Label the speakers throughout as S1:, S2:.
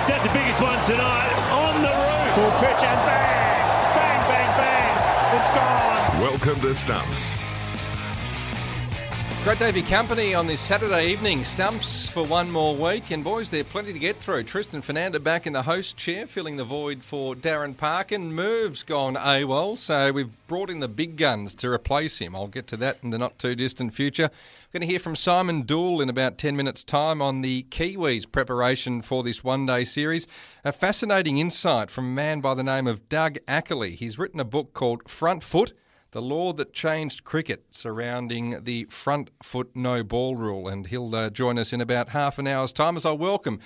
S1: He's got the biggest one tonight on the roof.
S2: Full pitch and bang! Bang, bang, bang! It's gone.
S3: Welcome to Stumps.
S4: Great your company on this Saturday evening. Stumps for one more week. And boys, there plenty to get through. Tristan Foenander back in the host chair, filling the void for Darren Parkin. Merv's gone AWOL, so we've brought in the big guns to replace him. I'll get to that in the not too distant future. We're going to hear from Simon Doull in about 10 minutes' time on the Kiwis' preparation for this one day series. A fascinating insight from a man by the name of Doug Ackerley. He's written a book called Front Foot the law that changed cricket surrounding the front foot no ball rule. And he'll uh, join us in about half an hour's time as I welcome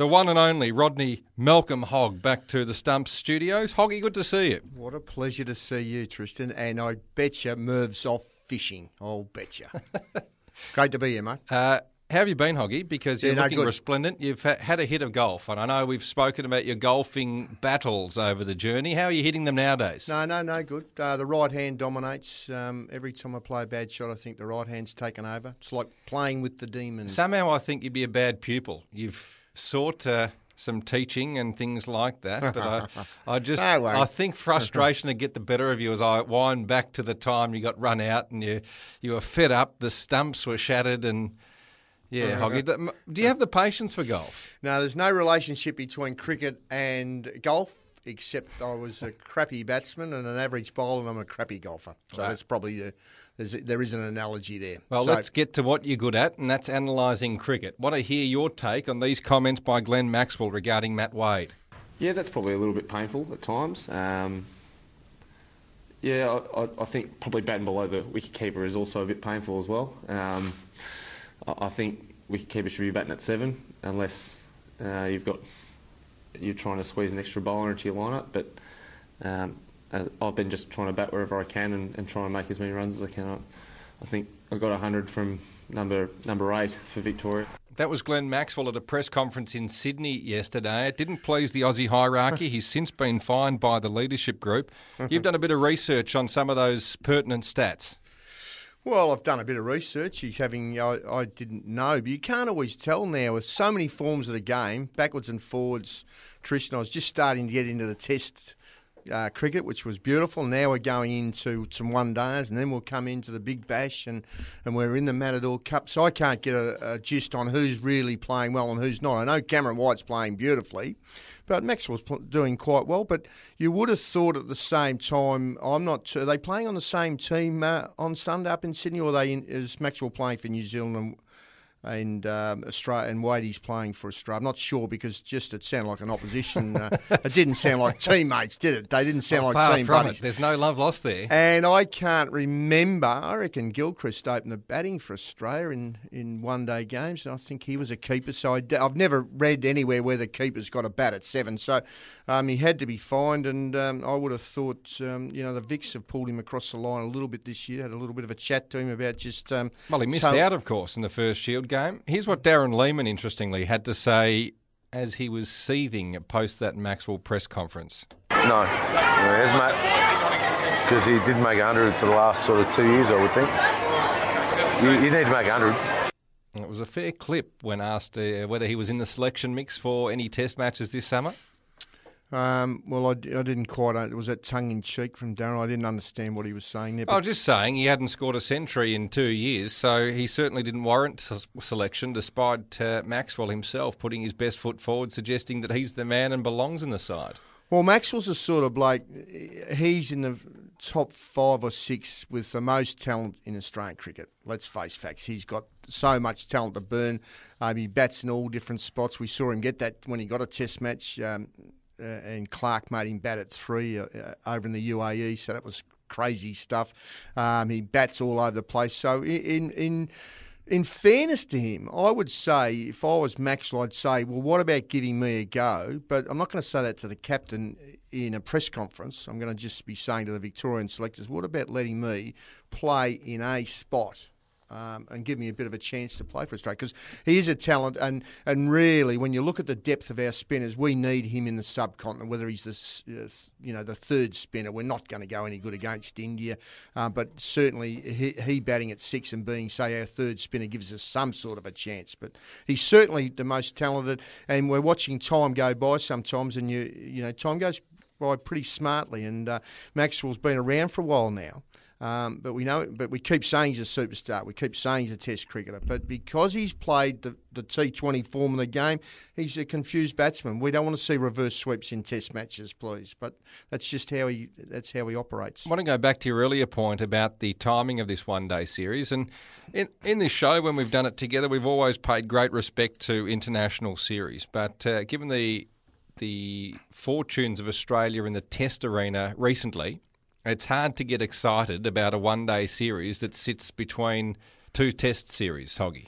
S4: the one and only Rodney Malcolm Hogg back to the Stumps studios. Hoggy, good to see you.
S5: What a pleasure to see you, Tristan. And I bet you Merv's off fishing. I'll bet you. Great to be here, mate.
S4: Uh, how have you been, Hoggy? Because you're
S5: Yeah,
S4: looking
S5: good.
S4: resplendent. You've ha- had a hit of golf, and I know we've spoken about your golfing battles over the journey. How are you hitting them nowadays?
S5: No, no, no, good. Uh, the right hand dominates. Um, every time I play a bad shot, I think the right hand's taken over. It's like playing with the demon.
S4: Somehow I think you'd be a bad pupil. You've sought uh, some teaching and things like that, but I, I just
S5: No.
S4: I think frustration would get the better of you as I wind back to the time you got run out and you you were fed up, the stumps were shattered, and yeah, Hoggy. do- Do you have the patience for golf?
S5: No, there's no relationship between cricket and golf, except I was a crappy batsman and an average bowler, and I'm a crappy golfer. So that's probably uh, there's, there is an analogy there.
S4: Well,
S5: So-
S4: let's get to what you're good at, and that's analysing cricket. Want to hear your take on these comments by Glenn Maxwell regarding Matt Wade?
S6: Yeah, that's probably a little bit painful at times. Um, yeah, I, I, I think probably batting below the wicketkeeper is also a bit painful as well. Um, I, I think wicketkeeper should be batting at seven unless uh, you've got you're trying to squeeze an extra bowler into your lineup. But um, uh, I've been just trying to bat wherever I can and, and trying to make as many runs as I can. I, I think I got 100 from number number eight for Victoria.
S4: That was Glenn Maxwell at a press conference in Sydney yesterday. It didn't please the Aussie hierarchy. He's since been fined by the leadership group. You've done a bit of research on some of those pertinent stats.
S5: Well, I've done a bit of research. He's having, I, I didn't know, but you can't always tell now with so many forms of the game, backwards and forwards. Tristan, I was just starting to get into the test uh, cricket, which was beautiful. Now we're going into some one days, and then we'll come into the Big Bash, and, and we're in the Matador Cup. So I can't get a, a gist on who's really playing well and who's not. I know Cameron White's playing beautifully, but Maxwell's doing quite well. But you would have thought at the same time, I'm not. Are they playing on the same team uh, on Sunday up in Sydney, or they in, is Maxwell playing for New Zealand and? Um, Australia and Wadey's playing for Australia. I'm not sure because just it sounded like an opposition. Uh, it didn't sound like teammates, did it? They didn't sound like
S4: Far
S5: team buddies.
S4: it. There's no love lost there.
S5: And I can't remember. I reckon Gilchrist opened the batting for Australia in, in one day games, and I think he was a keeper. So I, have never read anywhere where the keeper's got a bat at seven. So um, he had to be fined, and um, I would have thought, um, you know, the Vics have pulled him across the line a little bit this year. Had a little bit of a chat to him about just. Um,
S4: Well, he missed
S5: so-
S4: out, of course, in the first Shield game. Here's what Darren Lehmann, interestingly, had to say as he was seething post that Maxwell press conference.
S7: No, no he mate. Because he did make 100 for the last sort of two years, I would think. You, you need to make 100.
S4: It was a fair clip when asked uh, whether he was in the selection mix for any test matches this summer.
S5: Um, well, I, I didn't quite. It was that tongue in cheek from Darren. I didn't understand what he was saying there.
S4: I was just saying he hadn't scored a century in two years, so he certainly didn't warrant selection, despite uh, Maxwell himself putting his best foot forward, suggesting that he's the man and belongs in the side.
S5: Well, Maxwell's a sort of like He's in the top five or six with the most talent in Australian cricket. Let's face facts. He's got so much talent to burn. Um, he bats in all different spots. We saw him get that when he got a Test match, um, uh, and Clarke made him bat at three uh, uh, over in the UAE. So that was crazy stuff. Um, he bats all over the place. So in in in fairness to him, I would say if I was Maxwell, I'd say, well, what about giving me a go? But I'm not going to say that to the captain in a press conference. I'm going to just be saying to the Victorian selectors, what about letting me play in a spot? Um, and give me a bit of a chance to play for Australia because he is a talent. And, and really, when you look at the depth of our spinners, we need him in the subcontinent. Whether he's the you know the third spinner, we're not going to go any good against India. Uh, but certainly, he, he batting at six and being say our third spinner gives us some sort of a chance. But he's certainly the most talented, and we're watching time go by sometimes, and you you know time goes by pretty smartly. And uh, Maxwell's been around for a while now. Um, but we know, but we keep saying he's a superstar. We keep saying he's a Test cricketer. But because he's played the, the T20 form of the game, he's a confused batsman. We don't want to see reverse sweeps in Test matches, please. But that's just how he that's how he operates.
S4: I want to go back to your earlier point about the timing of this one day series. And in in this show, when we've done it together, we've always paid great respect to international series. But uh, given the the fortunes of Australia in the Test arena recently it's hard to get excited about a one day series that sits between two test series, Hoggy.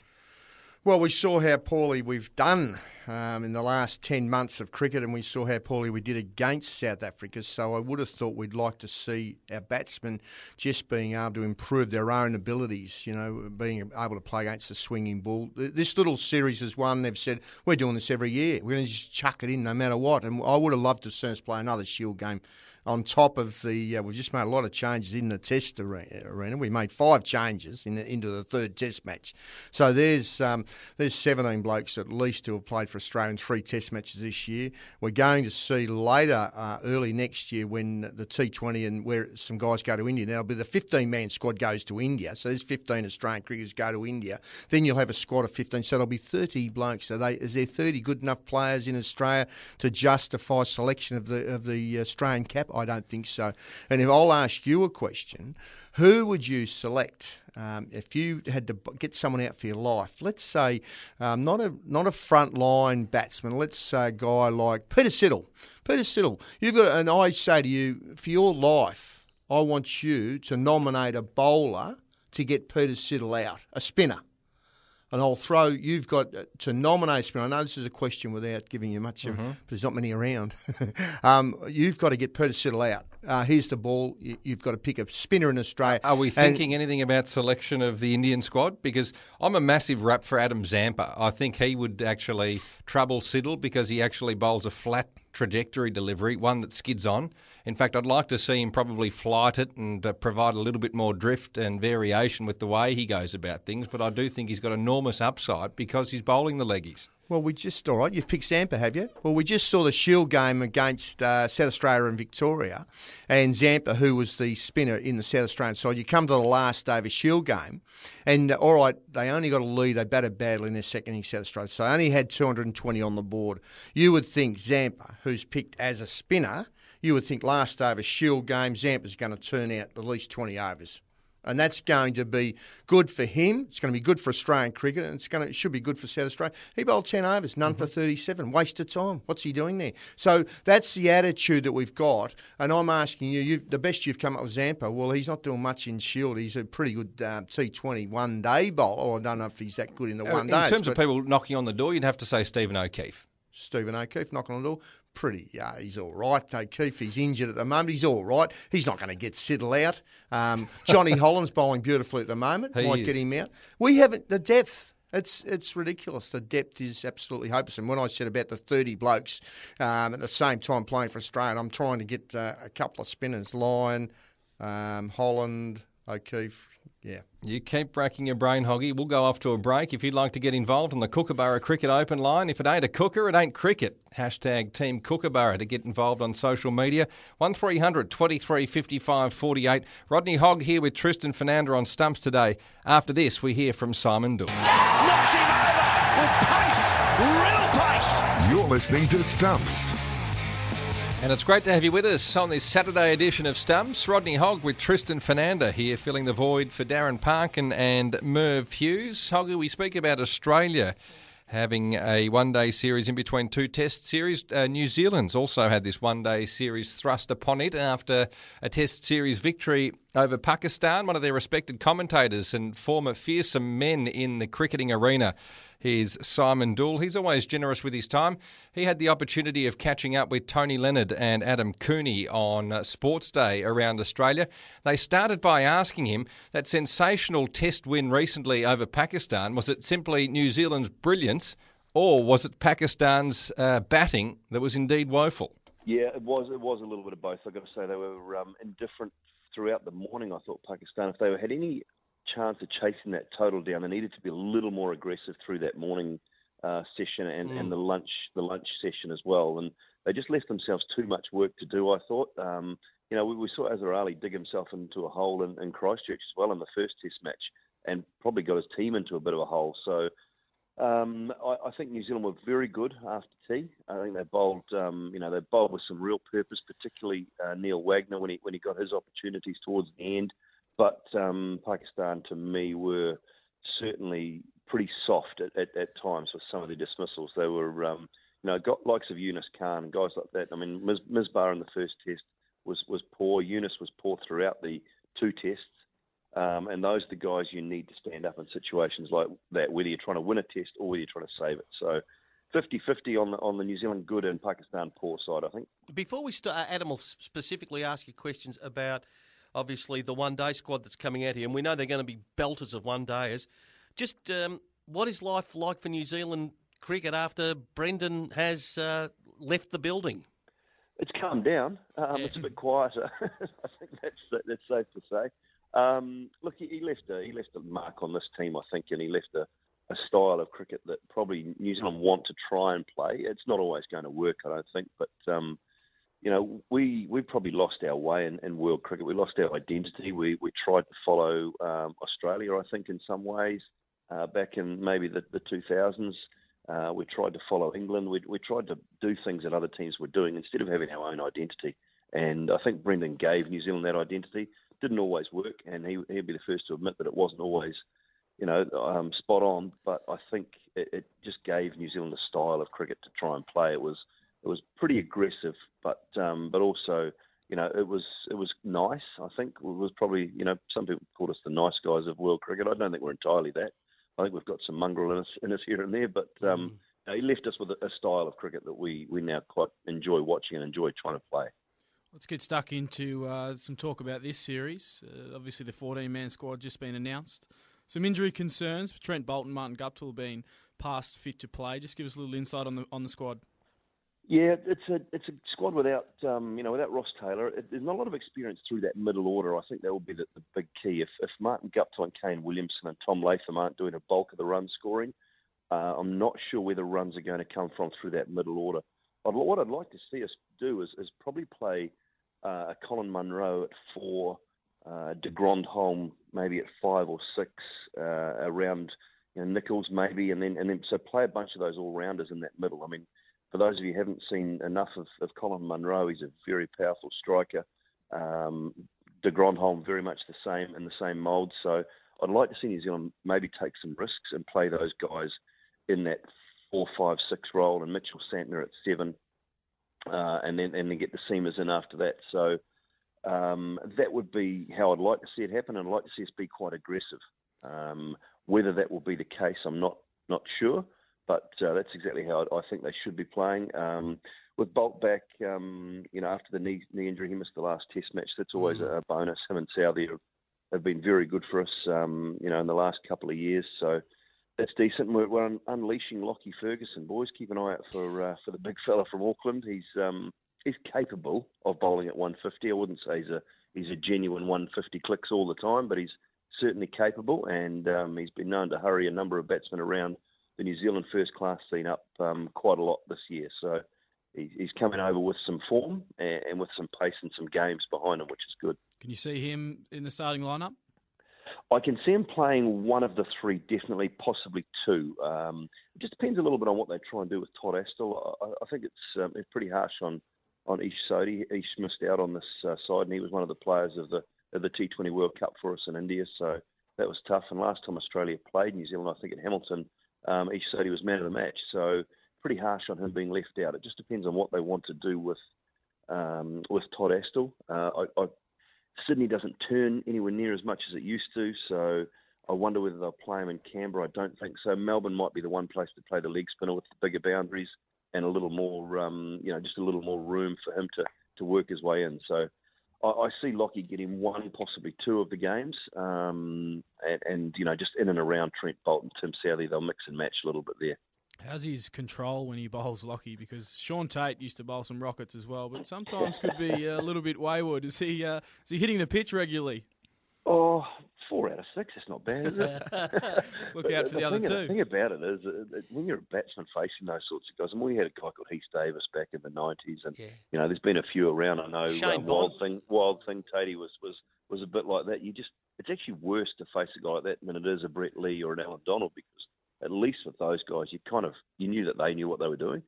S5: Well, we saw how poorly we've done um, in the last 10 months of cricket, and we saw how poorly we did against South Africa. So I would have thought we'd like to see our batsmen just being able to improve their own abilities, you know, being able to play against the swinging ball. This little series is one they've said, we're doing this every year. We're going to just chuck it in no matter what. And I would have loved to see us play another Shield game on top of the, uh, we've just made a lot of changes in the test arena. We made five changes in the, into the third test match. So there's um, there's 17 blokes at least who have played for Australia in three test matches this year. We're going to see later, uh, early next year, when the T20 and where some guys go to India. Now, it'll be the 15 man squad goes to India. So there's 15 Australian cricketers go to India. Then you'll have a squad of 15. So there'll be 30 blokes. So they, is there 30 good enough players in Australia to justify selection of the of the Australian cap? I don't think so. And if I'll ask you a question, who would you select? Um, if you had to get someone out for your life, let's say um, not a not a front line batsman, let's say a guy like Peter Siddle. Peter Siddle, you've got, and I say to you, for your life, I want you to nominate a bowler to get Peter Siddle out, a spinner and I'll throw. You've got to nominate spin. I know this is a question without giving you much, mm-hmm. of, but there's not many around. um, you've got to get Peter Siddle out. Uh, here's the ball. You, have got to pick a spinner in Australia.
S4: Are we thinking and, anything about selection of the Indian squad? Because I'm a massive rap for Adam Zampa. I think he would actually trouble Siddle because he actually bowls a flat trajectory delivery, one that skids on. In fact, I'd like to see him probably flight it and uh, provide a little bit more drift and variation with the way he goes about things. But I do think he's got enormous upside because he's bowling the leggies.
S5: Well, we just, all right, you've picked Zampa, have you? Well, we just saw the Shield game against uh, South Australia and Victoria, and Zampa, who was the spinner in the South Australian side, you come to the last day of a Shield game, and uh, all right, they only got a lead, they batted badly in their second in South Australia, so only had 220 on the board. You would think Zampa, who's picked as a spinner, you would think last day of a Shield game, Zampa's going to turn out at least 20 overs and that's going to be good for him. It's going to be good for Australian cricket, and it's going to it should be good for South Australia. He bowled ten overs, none mm-hmm. for thirty-seven. Waste of time. What's he doing there? So that's the attitude that we've got. And I'm asking you, the best you've come up with Zampa. Well, he's not doing much in Shield. He's a pretty good uh, T20 one day bowler. Oh, I don't know if he's that good in the uh, one day.
S4: In terms of people knocking on the door, you'd have to say Stephen O'Keefe.
S5: Stephen O'Keefe knocking on the door. Pretty, yeah, he's all right. O'Keefe, he's injured at the moment. He's all right. He's not going to get Siddle out. Um, Johnny Hollands bowling beautifully at the moment. He Might is. get him out. We haven't the depth. It's it's ridiculous. The depth is absolutely hopeless. And when I said about the 30 blokes um, at the same time playing for Australia, I'm trying to get uh, a couple of spinners, Lyon, um, Holland, O'Keefe, yeah.
S4: You keep breaking your brain, Hoggy. We'll go off to a break. If you'd like to get involved on the Kookaburra Cricket Open line, if it ain't a cooker, it ain't cricket. Hashtag Team Kookaburra to get involved on social media. 1300 23 55 48. Rodney Hogg here with Tristan Foenander on Stumps today. After this, we hear from Simon Doull.
S3: Knocks him over with pace, real pace.
S8: You're listening to Stumps.
S4: And it's great to have you with us on this Saturday edition of Stumps. Rodney Hogg with Tristan Foenander here, filling the void for Darren Parkin and Merv Hughes. Hoggy, we speak about Australia having a one day series in between two test series. Uh, New Zealand's also had this one day series thrust upon it after a test series victory over Pakistan. One of their respected commentators and former fearsome men in the cricketing arena. Here's Simon Doull. He's always generous with his time. He had the opportunity of catching up with Tony Leonard and Adam Cooney on uh, Sports Day around Australia. They started by asking him that sensational test win recently over Pakistan was it simply New Zealand's brilliance or was it Pakistan's uh, batting that was indeed woeful?
S9: Yeah, it was. It was a little bit of both. I've got to say they were um, indifferent throughout the morning. I thought Pakistan, if they were had any chance of chasing that total down, they needed to be a little more aggressive through that morning uh, session and, mm. and the lunch the lunch session as well. And they just left themselves too much work to do. I thought. Um, you know, we, we saw Azhar Ali dig himself into a hole in, in Christchurch as well in the first Test match, and probably got his team into a bit of a hole. So um, I, I, think New Zealand were very good after tea. I think they bowled, um, you know, they bowled with some real purpose, particularly uh, Neil Wagner when he when he got his opportunities towards the end. But um, Pakistan, to me, were certainly pretty soft at, at, at, times with some of the dismissals. They were, um, you know, got likes of Yunus Khan and guys like that. I mean, Miz, Misbah in the first test was was poor. Yunus was poor throughout the two tests. Um, and those are the guys you need to stand up in situations like that, whether you're trying to win a test or whether you're trying to save it. So 50-50 on the on the New Zealand good and Pakistan poor side, I think.
S10: Before we start, uh, Adam will specifically ask you questions about obviously the one day squad that's coming out here, and we know they're going to be belters of one dayers. Just um, what is life like for New Zealand cricket after Brendan has uh, left the building?
S9: It's calmed down. Um, yeah. It's a bit quieter. I think that's that's safe to say. Um, look, he, left a he left a mark on this team, I think, and he left a, a style of cricket that probably New Zealand want to try and play. It's not always going to work, I don't think, but um, you know, we we probably lost our way in, in, world cricket. We lost our identity. We we tried to follow um, Australia, I think, in some ways, uh, back in maybe the, the 2000s. Uh, we tried to follow England. We, we tried to do things that other teams were doing instead of having our own identity. And I think Brendan gave New Zealand that identity didn't always work, and he, he'd be the first to admit that it wasn't always, you know, um, spot on. But I think it, it just gave New Zealand a style of cricket to try and play. It was it was pretty aggressive, but um, but also you know it was it was nice. I think it was probably you know some people called us the nice guys of world cricket. I don't think we're entirely that. I think we've got some mongrel in us, in us here and there, but um, mm. he left us with a, a style of cricket that we, we now quite enjoy watching and enjoy trying to play.
S11: Let's get stuck into uh, some talk about this series. Uh, obviously, the 14 man squad just been announced. Some injury concerns. Trent Boult, Martin Guptill being past fit to play. Just give us a little insight on the on the squad.
S9: Yeah, it's a it's a squad without um, you know without Ross Taylor. It, there's not a lot of experience through that middle order. I think that will be the, the big key. If if Martin Guptill Kane Williamson and Tom Latham aren't doing a bulk of the run scoring, uh, I'm not sure where the runs are going to come from through that middle order. I'd, what I'd like to see us do is, is probably play uh, Colin Munro at four, uh, de Grandhomme maybe at five or six, uh, around you know, Nicholls maybe, and then and then so play a bunch of those all rounders in that middle. I mean, for those of you who haven't seen enough of, of Colin Munro, he's a very powerful striker. Um, de Grandhomme very much the same in the same mould. So I'd like to see New Zealand maybe take some risks and play those guys in that four, five, six role, and Mitchell Santner at seven, uh, and then and then get the seamers in after that. So um, that would be how I'd like to see it happen, and I'd like to see us be quite aggressive. Um, whether that will be the case, I'm not not sure, but uh, that's exactly how I think they should be playing. Um, with Boult back, um, you know, after the knee, knee injury, he missed the last Test match. That's always mm. a bonus. Him and Southee have been very good for us, um, you know, in the last couple of years. So that's decent. We're, we're un- unleashing Lockie Ferguson, boys. Keep an eye out for uh, for the big fella from Auckland. He's um, he's capable of bowling at 150. I wouldn't say he's a he's a genuine 150 clicks all the time, but he's certainly capable, and um, he's been known to hurry a number of batsmen around the New Zealand first class scene up um, quite a lot this year. So he's coming over with some form and, and with some pace and some games behind him, which is good.
S11: Can you see him in the starting lineup?
S9: I can see him playing one of the three, definitely, possibly two. Um, it just depends a little bit on what they try and do with Todd Astle. I, I think it's, um, it's pretty harsh on on Ish Sodhi. Ish missed out on this uh, side, and he was one of the players of the of the T20 World Cup for us in India. So that was tough. And last time Australia played New Zealand, I think at Hamilton, um, Ish he was man of the match. So pretty harsh on him being left out. It just depends on what they want to do with um, with Todd Astle. Uh, I, I, Sydney doesn't turn anywhere near as much as it used to, so I wonder whether they'll play him in Canberra. I don't think so. Melbourne might be the one place to play the leg spinner with the bigger boundaries and a little more, um, you know, just a little more room for him to, to work his way in. So I, I see Lockie getting one, possibly two of the games, um, and, and, you know, just in and around Trent Bolton, Tim Southee, they'll mix and match a little bit there.
S11: How's his control when he bowls Lockie? Because Shaun Tait used to bowl some rockets as well, but sometimes could be a little bit wayward. Is he uh, is he hitting the pitch regularly?
S9: Oh, four out of six. That's not bad, is it?
S11: Look out for the, the other
S9: thing,
S11: two.
S9: The thing about it is, uh, when you're a batsman facing those sorts of guys, and we had a guy called Heath Davis back in the '90s, and
S10: yeah.
S9: you know, there's been a few around. I know uh, Wild Thing, Wild Thing, Tatey was was was a bit like that. You just, it's actually worse to face a guy like that than it is a Brett Lee or an Allan Donald because at least with those guys, you kind of you knew that they knew what they were doing.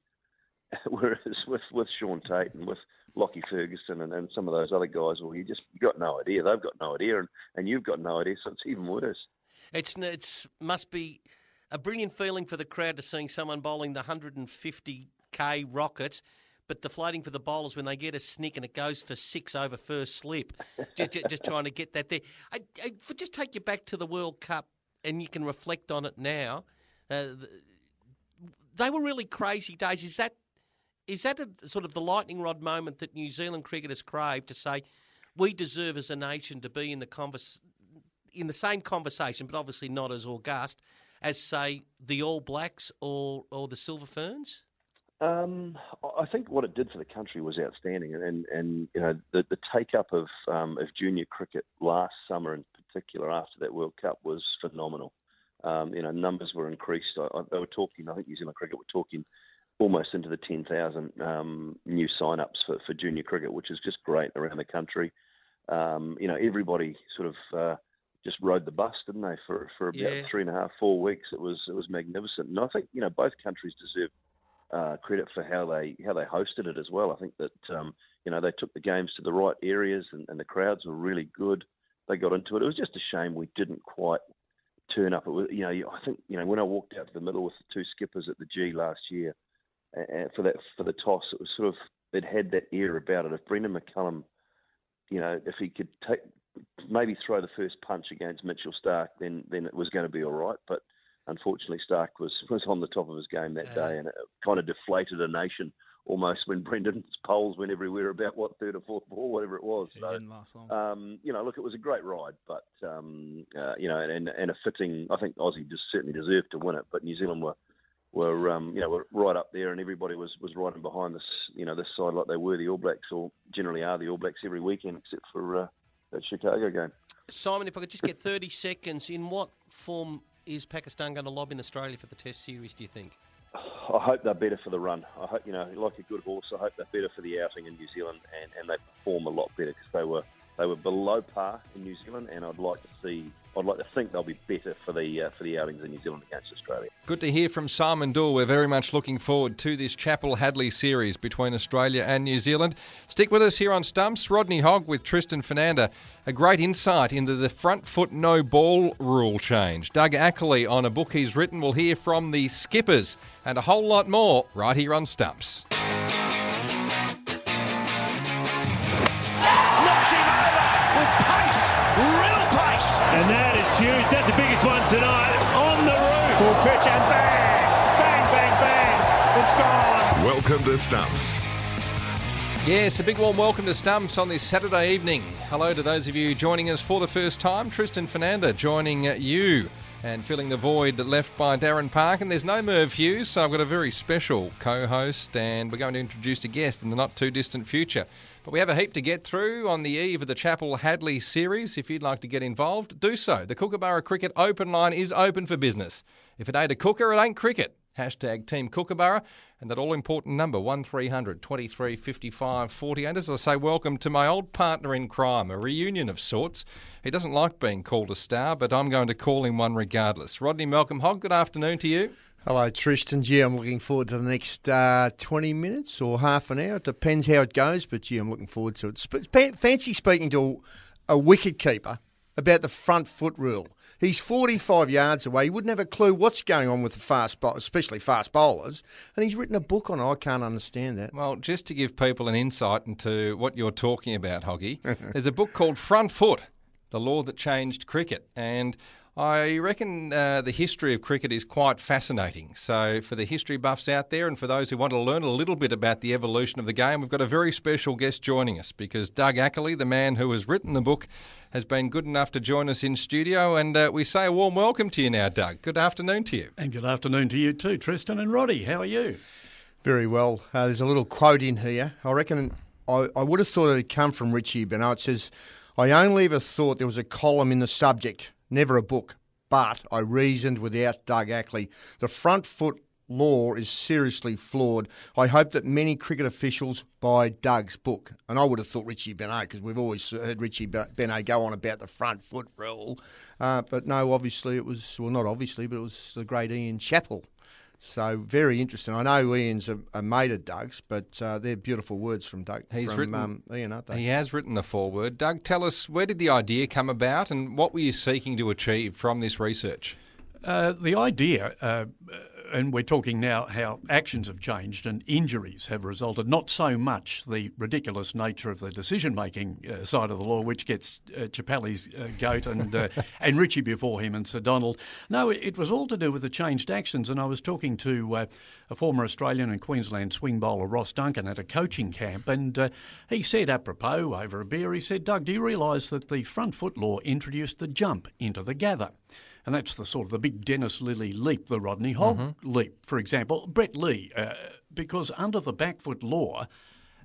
S9: Whereas with with Shaun Tait and with Lockie Ferguson and, and some of those other guys, well, you just you got no idea. They've got no idea, and, and you've got no idea, so it's even worse.
S10: It's it's must be a brilliant feeling for the crowd to seeing someone bowling the 150k rockets. But deflating for the bowlers when they get a snick and it goes for six over first slip, just, just, just trying to get that there. I, I, just take you back to the World Cup, and you can reflect on it now. Uh, they were really crazy days. Is that is that a, sort of the lightning rod moment that New Zealand cricketers crave to say we deserve as a nation to be in the convers- in the same conversation, but obviously not as august as say the All Blacks or or the Silver Ferns?
S9: Um, I think what it did for the country was outstanding, and and you know the the take up of um, of junior cricket last summer in particular after that World Cup was phenomenal. Um, you know, numbers were increased. I, I, they were talking. I think New Zealand cricket were talking almost into the 10,000 um, new sign-ups for, for junior cricket, which is just great around the country. Um, you know, everybody sort of uh, just rode the bus, didn't they, for for about
S10: Yeah.
S9: three and a half, four weeks. It was it was magnificent, and I think you know both countries deserve uh, credit for how they how they hosted it as well. I think that um, you know they took the games to the right areas, and, and the crowds were really good. They got into it. It was just a shame we didn't quite turn up. It was, you know, I think you know when I walked out to the middle with the two skippers at the G last year uh, for that for the toss, it was sort of it had that air about it. If Brendon McCullum, you know, if he could take maybe throw the first punch against Mitchell Stark, then then it was going to be all right. But unfortunately, Stark was was on the top of his game that
S10: Yeah.
S9: day, and it kind of deflated a nation almost when Brendan's poles went everywhere about what third or fourth ball, whatever it was.
S11: It
S9: So,
S11: didn't last long.
S9: um, you know, look, it was a great ride, but um, uh, you know, and, and a fitting. I think Aussie just certainly deserved to win it, but New Zealand were were um, you know were right up there, and everybody was was riding behind this you know this side like they were the All Blacks, or generally are the All Blacks every weekend, except for uh, that Chicago game.
S10: Simon, if I could just get 30 seconds, in what form is Pakistan going to lob in Australia for the Test series, do you think?
S9: I hope they're better for the run. I hope you know, like a good horse. I hope they're better for the outing in New Zealand, and, and they perform a lot better because they were they were below par in New Zealand, and I'd like to see, I'd like to think they'll be better for the uh, for the outings in New Zealand against Australia.
S4: Good to hear from Simon Doull. We're very much looking forward to this Chappell-Hadley series between Australia and New Zealand. Stick with us here on Stumps. Rodney Hogg with Tristan Foenander. A great insight into the front foot no ball rule change. Doug Ackerley on a book he's written. We'll hear from the skippers and a whole lot more right here on Stumps.
S2: Gone!
S8: Welcome to Stumps.
S4: Yes, a big warm welcome to Stumps on this Saturday evening. Hello to those of you joining us for the first time. Tristan Foenander joining you and filling the void left by Darren Park. And there's no Merv Hughes, so I've got a very special co host, and we're going to introduce a guest in the not too distant future. But we have a heap to get through on the eve of the Chappell-Hadley series. If you'd like to get involved, do so. The Kookaburra Cricket open line is open for business. If it ain't a cooker, it ain't cricket. Hashtag Team Kookaburra and that all important number 1300 23 55 48. As I say, welcome to my old partner in crime, a reunion of sorts. He doesn't like being called a star, but I'm going to call him one regardless. Rodney Malcolm Hogg, good afternoon to you.
S5: Hello, Tristan. Gee, I'm looking forward to the next uh, 20 minutes or half an hour. It depends how it goes, but gee, I'm looking forward to it. Sp- fancy speaking to a wicket keeper about the front foot rule. He's 45 yards away. He wouldn't have a clue what's going on with the fast, especially fast bowlers. And he's written a book on it. I can't understand that.
S4: Well, just to give people an insight into what you're talking about, Hoggy, there's a book called Front Foot The Law That Changed Cricket. And I reckon uh, the history of cricket is quite fascinating. So, for the history buffs out there and for those who want to learn a little bit about the evolution of the game, we've got a very special guest joining us because Doug Ackerley, the man who has written the book, has been good enough to join us in studio. And uh, we say a warm welcome to you now, Doug. Good afternoon to you.
S12: And good afternoon to you too, Tristan and Roddy. How are you?
S5: Very well. Uh, there's a little quote in here. I reckon I, I would have thought it had come from Richie Benaud. It says, I only ever thought there was a column in the subject, never a book. But I reasoned without Doug Ackerley. The front foot law is seriously flawed. I hope that many cricket officials buy Doug's book. And I would have thought Richie Benaud, because we've always heard Richie Benaud go on about the front foot rule. Uh, but no, obviously it was, well, not obviously, but it was the great Ian Chappell so very interesting. I know Ian's a, a mate of Doug's, but uh, they're beautiful words from Doug.
S4: He's
S5: from,
S4: written,
S5: um, Ian, aren't they?
S4: He has written the foreword. Doug, tell us where did the idea come about, and what were you seeking to achieve from this research?
S12: Uh, the idea uh, and we're talking now how actions have changed and injuries have resulted, not so much the ridiculous nature of the decision making uh, side of the law, which gets uh, Chappelli's uh, goat and, uh, and Richie before him and Sir Donald. No, it was all to do with the changed actions. And I was talking to uh, a former Australian and Queensland swing bowler, Ross Duncan, at a coaching camp, and uh, he said, apropos, over a beer, he said, Doug, do you realise that the front foot law introduced the jump into the gather? And that's the sort of the big Dennis Lillee leap, the Rodney Hogg mm-hmm. leap, for example. Brett Lee, uh, because under the back foot law,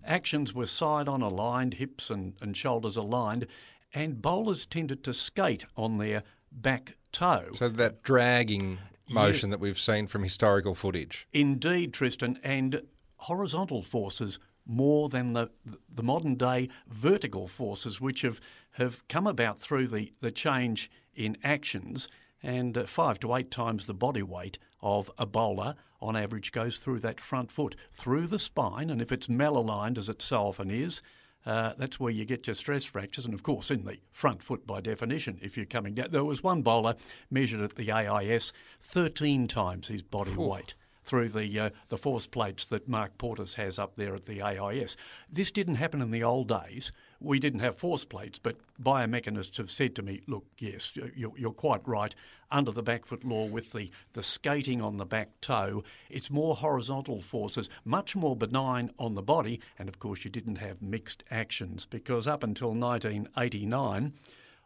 S12: actions were side on aligned, hips and, and shoulders aligned, and bowlers tended to skate on their back toe.
S4: So that dragging motion yeah. that we've seen from historical footage.
S12: Indeed, Tristan, and horizontal forces more than the the modern day vertical forces which have, have come about through the, the change in actions and five to eight times the body weight of a bowler on average goes through that front foot, through the spine, and if it's malaligned, as it so often is, uh, that's where you get your stress fractures, and of course in the front foot by definition. If you're coming down, there was one bowler measured at the AIS 13 times his body Ooh. weight through the uh, the force plates that Marc Portus has up there at the AIS. This didn't happen in the old days we didn't have force plates, but biomechanists have said to me, look, yes, you're, you're, quite right. Under the back foot law, with the, the skating on the back toe, it's more horizontal forces, much more benign on the body. And of course, you didn't have mixed actions because up until 1989,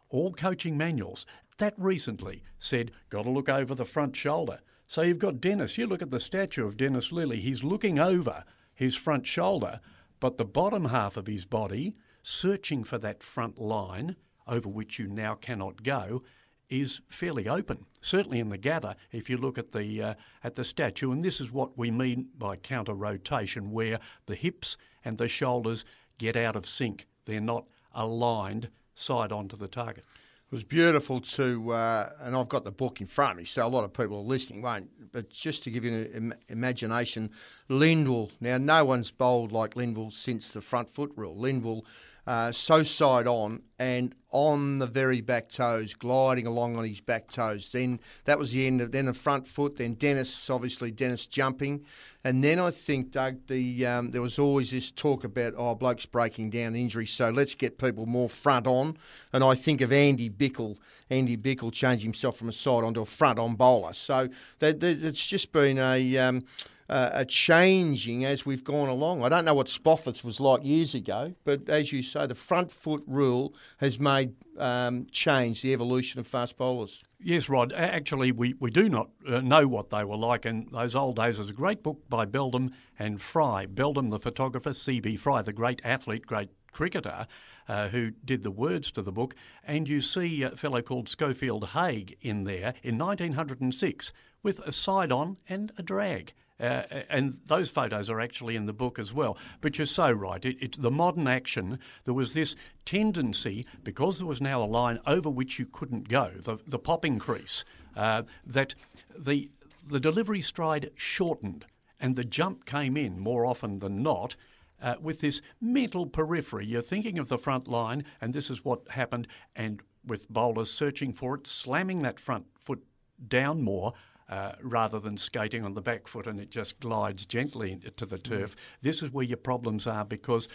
S12: all coaching manuals that recently said, got to look over the front shoulder. So you've got Dennis, you look at the statue of Dennis Lillee, he's looking over his front shoulder, but the bottom half of his body searching for that front line over which you now cannot go is fairly open. Certainly in the gather, if you look at the uh, at the statue, and this is what we mean by counter rotation, where the hips and the shoulders get out of sync. They're not aligned side on to the target.
S5: It was beautiful to, uh, and I've got the book in front of me, so a lot of people are listening won't. But just to give you an Im- imagination, Lindwall. Now, no one's bowled like Lindwall since the front foot rule. Lindwall uh, so side on and on the very back toes, gliding along on his back toes. Then that was the end of then the front foot. Then Dennis, obviously Dennis jumping, and then I think Doug, the um, there was always this talk about oh blokes breaking down injuries, so let's get people more front on. And I think of Andy Bichel, Andy Bichel changed himself from a side onto a front on bowler. So that, that, it's just been a um, uh, are changing as we've gone along. I don't know what Spofforth's was like years ago, but as you say, the front foot rule has made um, change the evolution of fast bowlers.
S12: Yes, Rod. Actually, we, we do not uh, know what they were like in those old days. There's a great book by Beldam and Fry. Beldam, the photographer, C.B. Fry, the great athlete, great cricketer, uh, who did the words to the book. And you see a fellow called Schofield Haigh in there in 1906 with a side on and a drag. Uh, and those photos are actually in the book as well. But you're so right. It, it's the modern action. There was this tendency, because there was now a line over which you couldn't go, the, the popping crease, uh, that the, the delivery stride shortened and the jump came in more often than not. Uh, with this mental periphery, you're thinking of the front line, and this is what happened, and with bowlers searching for it, slamming that front foot down more. Uh, rather than skating on the back foot and it just glides gently to the turf. This is where your problems are because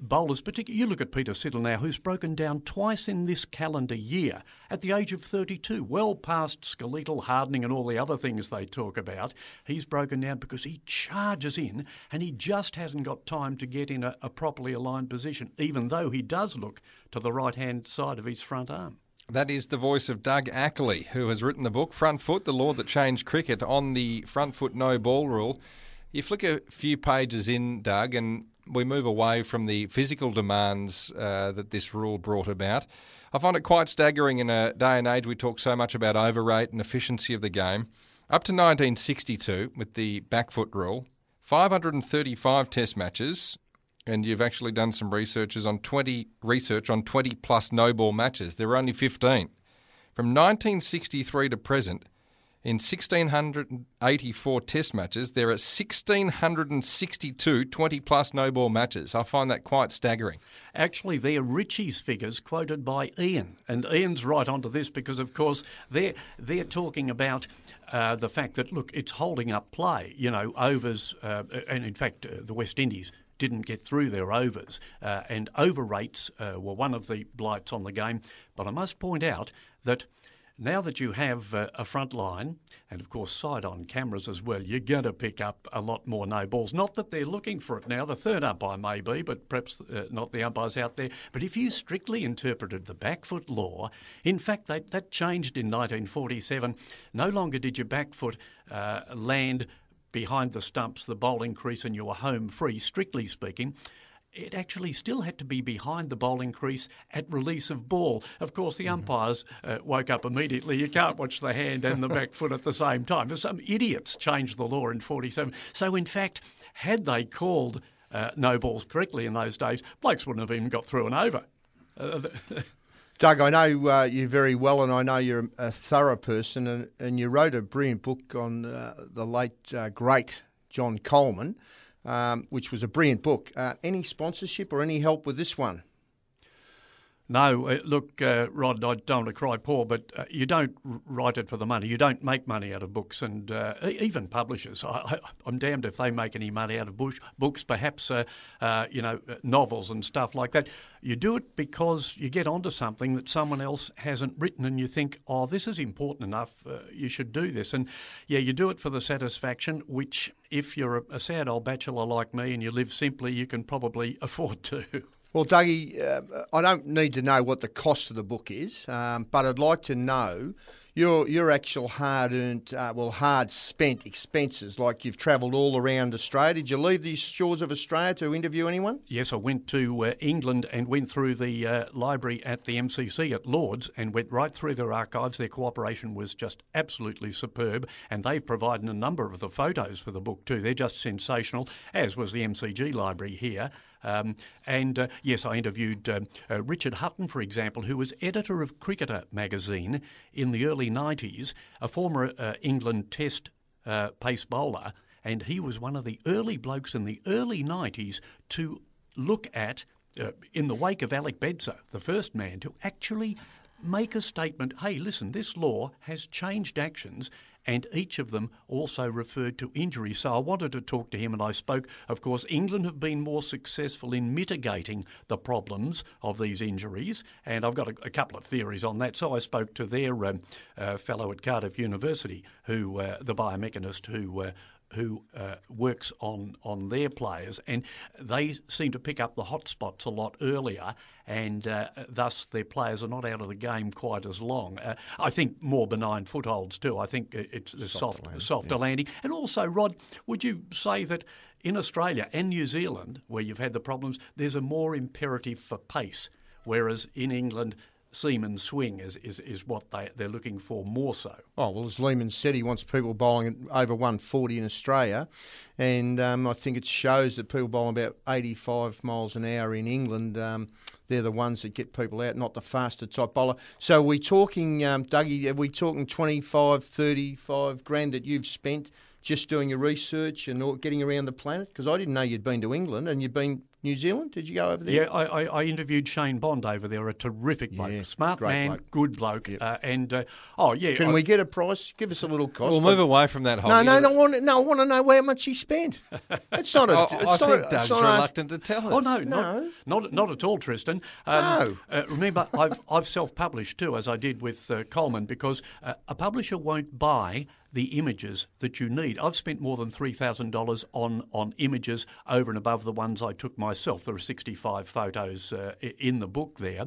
S12: bowlers, particularly you look at Peter Siddle now, who's broken down twice in this calendar year at the age of 32, well past skeletal hardening and all the other things they talk about. He's broken down because he charges in and he just hasn't got time to get in a, a properly aligned position, even though he does look to the right hand side of his front arm.
S4: That is the voice of Doug Ackerley, who has written the book Front Foot, the law that changed cricket on the front foot no ball rule. You flick a few pages in, Doug, and we move away from the physical demands uh, that this rule brought about. I find it quite staggering in a day and age we talk so much about overrate and efficiency of the game. Up to 1962, with the back foot rule, 535 test matches, and you've actually done some researches on 20 research on 20 plus no ball matches. There were only 15. From 1963 to present, in 1,684 test matches, there are 1,662 20 plus no ball matches. I find that quite staggering.
S12: Actually, they're Richie's figures quoted by Ian. And Ian's right onto this because, of course, they're, they're talking about uh, the fact that, look, it's holding up play. You know, overs, uh, and in fact, uh, the West Indies didn't get through their overs, uh, and over rates uh, were one of the blights on the game. But I must point out that now that you have uh, a front line and, of course, side on cameras as well, you're going to pick up a lot more no balls. Not that they're looking for it now, the third umpire may be, but perhaps uh, not the umpires out there. But if you strictly interpreted the back foot law, in fact, that, that changed in 1947. No longer did your back foot uh, land behind the stumps, the bowling crease, and you were home free, strictly speaking it actually still had to be behind the bowling crease at release of ball. Of course, the mm-hmm. umpires uh, woke up immediately. You can't watch the hand and the back foot at the same time. Some idiots changed the law in 47. So, in fact, had they called uh, no balls correctly in those days, blokes wouldn't have even got through and over. Uh,
S5: Doug, I know uh, you very well, and I know you're a thorough person, and, and you wrote a brilliant book on uh, the late uh, great John Coleman um, which was a brilliant book. Uh, any sponsorship or any help with this one?
S12: No, uh, look, uh, Rod, I don't want to cry poor, but uh, you don't write it for the money. You don't make money out of books, and uh, even publishers. I, am damned if they make any money out of bush, books, perhaps, uh, uh, you know, novels and stuff like that. You do it because you get onto something that someone else hasn't written, and you think, oh, this is important enough, you should do this. And yeah, you do it for the satisfaction, which, if you're a, a sad old bachelor like me and you live simply, you can probably afford to.
S5: Well, Dougie, uh, I don't need to know what the cost of the book is, um, but I'd like to know your your actual hard earned, uh, well, hard spent expenses. Like you've travelled all around Australia. Did you leave the shores of Australia to interview anyone?
S12: Yes, I went to uh, England and went through the uh, library at the MCC at Lords and went right through their archives. Their cooperation was just absolutely superb, and they've provided a number of the photos for the book too. They're just sensational, as was the MCG library here. Um, and uh, yes, I interviewed uh, uh, Richard Hutton, for example, who was editor of Cricketer magazine in the early 90s, a former uh, England Test uh, pace bowler, and he was one of the early blokes in the early 90s to look at, uh, in the wake of Alec Bedser, the first man to actually make a statement hey, listen, this law has changed actions and each of them also referred to injury. So I wanted to talk to him, and I spoke. Of course, England have been more successful in mitigating the problems of these injuries, and I've got a, a couple of theories on that. So I spoke to their um, uh, fellow at Cardiff University, who uh, the biomechanist who uh, who uh, works on, on their players, and they seem to pick up the hot spots a lot earlier, and uh, thus their players are not out of the game quite as long. Uh, I think more benign footholds too. I think it's a soft, landing, softer yeah. landing. And also, Rod, would you say that in Australia and New Zealand, where you've had the problems, there's a more imperative for pace, whereas in England seaman swing is, is, is what they, they're looking for more so.
S5: Oh, well, as Lehmann said, he wants people bowling over 140 in Australia. And um, I think it shows that people bowling about 85 miles an hour in England, um, they're the ones that get people out, not the faster type bowler. So are we talking, um, Dougie, are we talking 25, 35 grand that you've spent just doing your research and getting around the planet? Because I didn't know you'd been to England and you've been New Zealand? Did you go over there?
S12: Yeah, I, I, I interviewed Shane Bond over there, a terrific bloke,
S5: Yeah,
S12: smart man,
S5: bloke.
S12: good bloke, uh, and uh, oh yeah.
S5: Can
S12: I-
S5: we get a price? Give us a little cost.
S4: We'll move away from that.
S5: No,
S4: Hoggy.
S5: no, no, I want, no. I want to know how much he spent. It's not a.
S4: Oh,
S5: it's
S4: I
S5: not
S4: think
S5: a, it's
S4: Doug's
S5: not a-
S4: reluctant to tell us.
S12: Oh no,
S5: No.
S12: not not, not at all, Tristan. Um,
S5: No.
S12: Uh, remember, I've I've self-published too, as I did with uh, Coleman, because uh, a publisher won't buy the images that you need. I've spent more than three thousand dollars on on images over and above the ones I took myself. There are sixty-five photos uh, in the book there.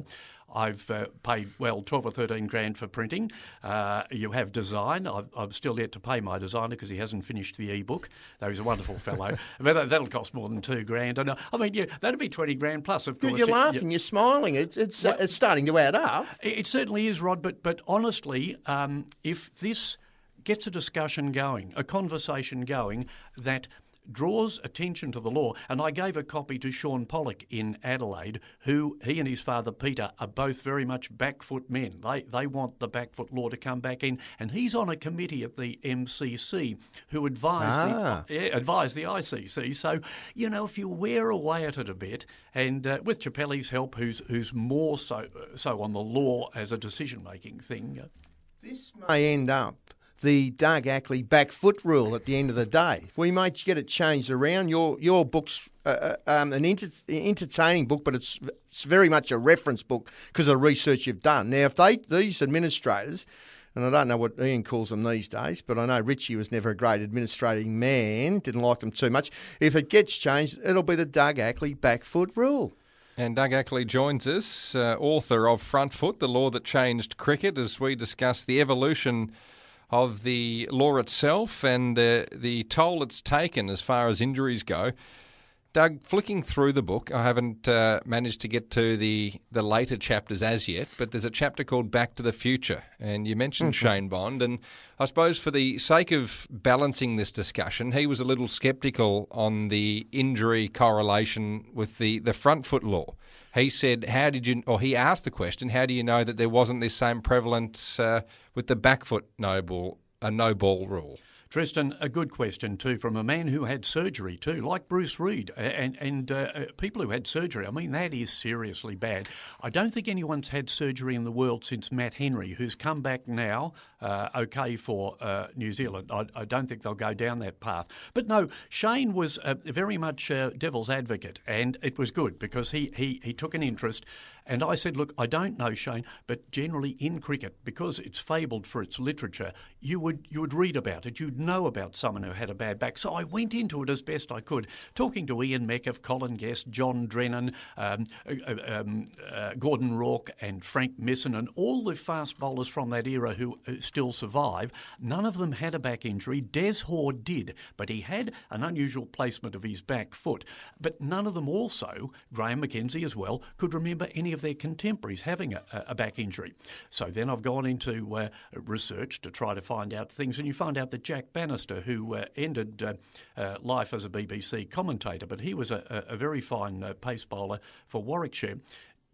S12: I've uh, paid well twelve or thirteen grand for printing. Uh, you have design. I've, I've still yet to pay my designer because he hasn't finished the e-book. Though he's a wonderful fellow. but that- that'll cost more than two grand. And, uh, I mean, yeah, that'd be twenty grand plus. Of course,
S5: You're
S12: It-
S5: laughing. You're smiling. It's it's it's starting to add up.
S12: it it certainly is, Rod. But but honestly, um, if this gets a discussion going, a conversation going that draws attention to the law, and I gave a copy to Shaun Pollock in Adelaide, who he and his father Peter are both very much backfoot men. They they want the backfoot law to come back in, and he's on a committee at the MCC who advise
S5: Ah.
S12: the yeah, advise the ICC. So you know if you wear away at it a bit, and uh, with Chappelli's help, who's who's more so so on the law as a decision making thing. Uh,
S5: This may end up the Doug Ackerley back foot rule at the end of the day. We might get it changed around. Your your book's uh, uh, um, an enter- entertaining book, but it's it's very much a reference book because of the research you've done. Now, if they these administrators. And I don't know what Ian calls them these days, but I know Richie was never a great administrating man, didn't like them too much. If it gets changed, it'll be the Doug Ackerley back foot rule.
S4: And Doug Ackerley joins us, uh, author of Front Foot, the law that changed cricket, as we discuss the evolution of the law itself and uh, the toll it's taken as far as injuries go. Doug, flicking through the book, I haven't uh, managed to get to the, the later chapters as yet, but there's a chapter called Back to the Future, and you mentioned Shane Bond, and I suppose for the sake of balancing this discussion, he was a little sceptical on the injury correlation with the, the front foot law. He said, "How did you?" Or he asked the question, "How do you know that there wasn't this same prevalence uh, with the back foot no ball, a no ball rule?"
S12: Tristan, a good question too, from a man who had surgery too, like Bruce Reid, and and uh, uh, people who had surgery. I mean, that is seriously bad. I don't think anyone's had surgery in the world since Matt Henry, who's come back now, uh, okay for uh, New Zealand. I, I don't think they'll go down that path. But no, Shane was uh, very much devil's advocate, and it was good because he he he took an interest. And I said, look, I don't know, Shane, but generally in cricket, because it's fabled for its literature, you would you would read about it, you'd know about someone who had a bad back. So I went into it as best I could, talking to Ian Meckiff, Colin Guest, John Drennan, um, uh, um, uh, Gordon Rourke, and Frank Misson, and all the fast bowlers from that era who uh, still survive. None of them had a back injury. Des Hoare did, but he had an unusual placement of his back foot. But none of them also, Graham McKenzie as well, could remember any of their contemporaries having a, a back injury. So then I've gone into uh, research to try to find out things, and you find out that Jack Bannister, who uh, ended uh, uh, life as a BBC commentator, but he was a, a very fine uh, pace bowler for Warwickshire.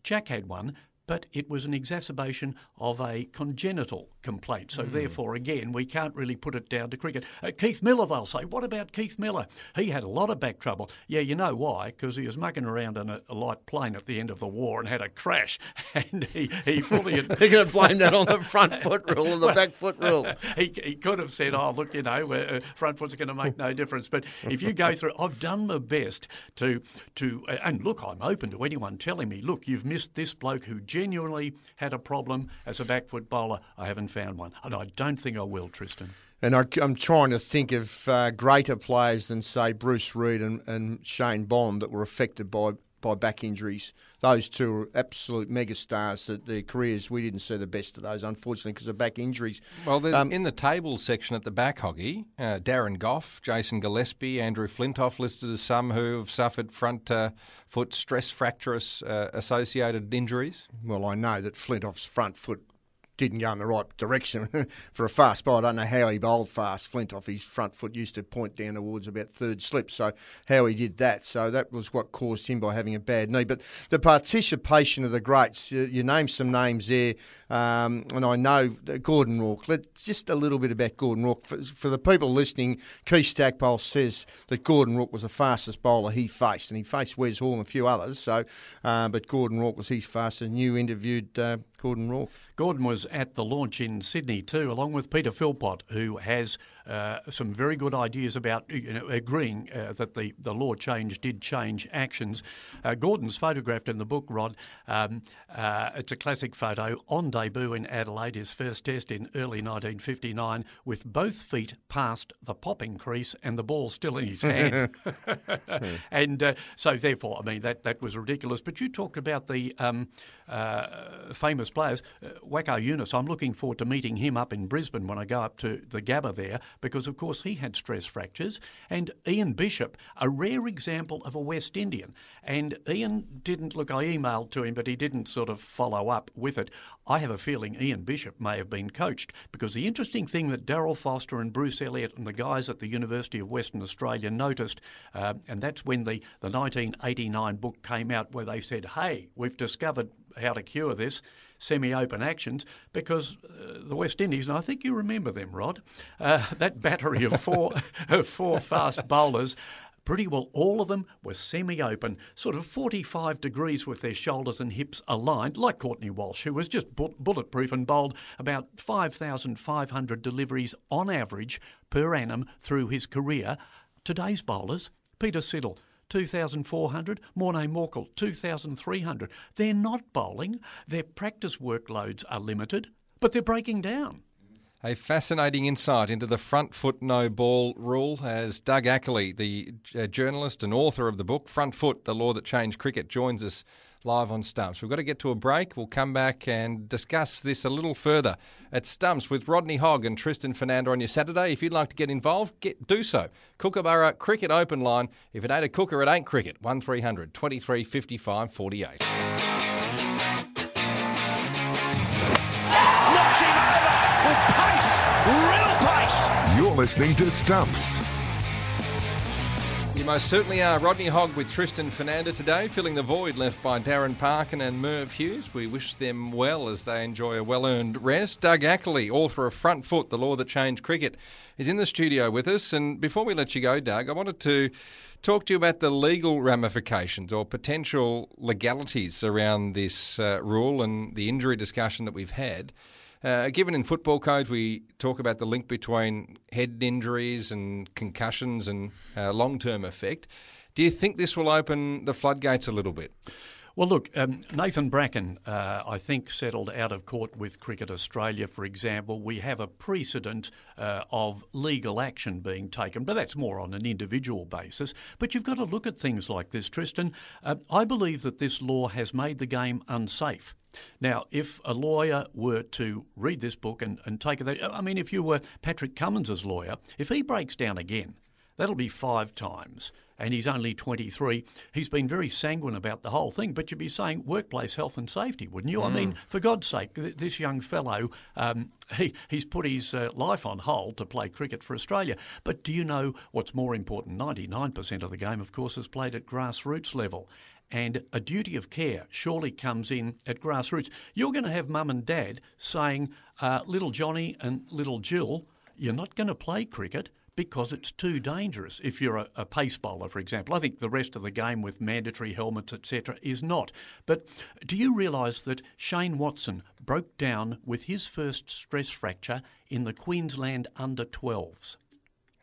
S12: Jack had one, but it was an exacerbation of a congenital complaint. So, therefore, again, we can't really put it down to cricket. Uh, Keith Miller, they'll say, what about Keith Miller? He had a lot of back trouble. Yeah, you know why? Because he was mucking around in a, a light plane at the end of the war and had a crash, and he, he fully.
S5: They're going to blame that on the front foot rule and the back foot rule.
S12: he, he could have said, "Oh, look, you know, uh, front foot's going to make no difference." But if you go through, I've done my best to to, uh, and look, I'm open to anyone telling me, "Look, you've missed this bloke who genuinely had a problem as a back foot bowler." I haven't found one, and I don't think I will, Tristan.
S5: And I, am trying to think of uh, greater players than, say, Bruce Reid and, and Shane Bond that were affected by, by back injuries. Those two are absolute megastars. That their careers, we didn't see the best of those, unfortunately, because of back injuries.
S4: Well,
S5: Um,
S4: in the tables section at the back, Hoggy, uh, Darren Gough, Jason Gillespie, Andrew Flintoff listed as some who have suffered front uh, foot stress fracturous uh, associated injuries.
S5: Well, I know that Flintoff's front foot didn't go in the right direction for a fast ball. I don't know how he bowled fast. Flint off his front foot used to point down towards about third slip. So how he did that. So that was what caused him by having a bad knee. But the participation of the greats, you, named some names there, um, and I know Gordon Rourke. Let's just a little bit about Gordon Rourke. For, for the people listening, Keith Stackpole says that Gordon Rourke was the fastest bowler he faced, and he faced Wes Hall and a few others. So, uh, but Gordon Rourke was his fastest. And you interviewed uh, Gordon Rourke.
S12: Gordon was at the launch in Sydney too, along with Peter Philpott, who has uh, some very good ideas about you know, agreeing uh, that the, the law change did change actions. Uh, Gordon's photographed in the book, Rod. Um, uh, it's a classic photo on debut in Adelaide, his first test in early 1959, with both feet past the popping crease and the ball still in his hand. and uh, so, therefore, I mean, that, that was ridiculous. But you talked about the um, uh, famous players. Uh, Waqar Younis, I'm looking forward to meeting him up in Brisbane when I go up to the Gabba there, because of course he had stress fractures. And Ian Bishop, a rare example of a West Indian. And Ian didn't look, I emailed to him, but he didn't sort of follow up with it. I have a feeling Ian Bishop may have been coached, because the interesting thing that Daryl Foster and Bruce Elliott and the guys at the University of Western Australia noticed, uh, and that's when the, the 1989 book came out, where they said, hey, we've discovered how to cure this semi open actions because uh, the West Indies, and I think you remember them, Rod, uh, that battery of four, four fast bowlers. Pretty well all of them were semi open, sort of 45 degrees with their shoulders and hips aligned, like Courtney Walsh, who was just bulletproof and bowled about 5,500 deliveries on average per annum through his career. Today's bowlers, Peter Siddle, 2,400. Morne Morkel, 2,300. They're not bowling. Their practice workloads are limited, but they're breaking down.
S4: A fascinating insight into the front foot no ball rule as Doug Ackerley, the uh, journalist and author of the book Front Foot, The Law That Changed Cricket, joins us live on Stumps. We've got to get to a break. We'll come back and discuss this a little further at Stumps with Rodney Hogg and Tristan Foenander on your Saturday. If you'd like to get involved, get do so. Kookaburra Cricket Open Line. If it ain't a cooker, it ain't cricket. 1300 23 55 48.
S3: Knocks him over with pace, real pace.
S8: You're listening to Stumps.
S4: You most certainly are. Rodney Hogg with Tristan Foenander today, filling the void left by Darren Parkin and Merv Hughes. We wish them well as they enjoy a well earned rest. Doug Ackerley, author of Front Foot, The Law That Changed Cricket, is in the studio with us. And before we let you go, Doug, I wanted to talk to you about the legal ramifications or potential legalities around this uh, rule and the injury discussion that we've had. Uh, given in football codes, we talk about the link between head injuries and concussions and uh, long term effect. Do you think this will open the floodgates a little bit?
S12: Well, look, um, Nathan Bracken, uh, I think, settled out of court with Cricket Australia, for example. We have a precedent uh, of legal action being taken, but that's more on an individual basis. But you've got to look at things like this, Tristan. Uh, I believe that this law has made the game unsafe. Now, if a lawyer were to read this book and, and take it, I mean, if you were Patrick Cummins' lawyer, if he breaks down again, that'll be five times and he's only 23. He's been very sanguine about the whole thing, but you'd be saying workplace health and safety, wouldn't you? Mm. I mean, for God's sake, this young fellow, um, he, he's put his uh, life on hold to play cricket for Australia. But do you know what's more important? 99% of the game, of course, is played at grassroots level and a duty of care surely comes in at grassroots. You're going to have mum and dad saying, uh, little Johnny and little Jill, you're not going to play cricket because it's too dangerous. If you're a, a, pace bowler, for example, I think the rest of the game with mandatory helmets, etc., is not. But do you realise that Shane Watson broke down with his first stress fracture in the Queensland under 12s?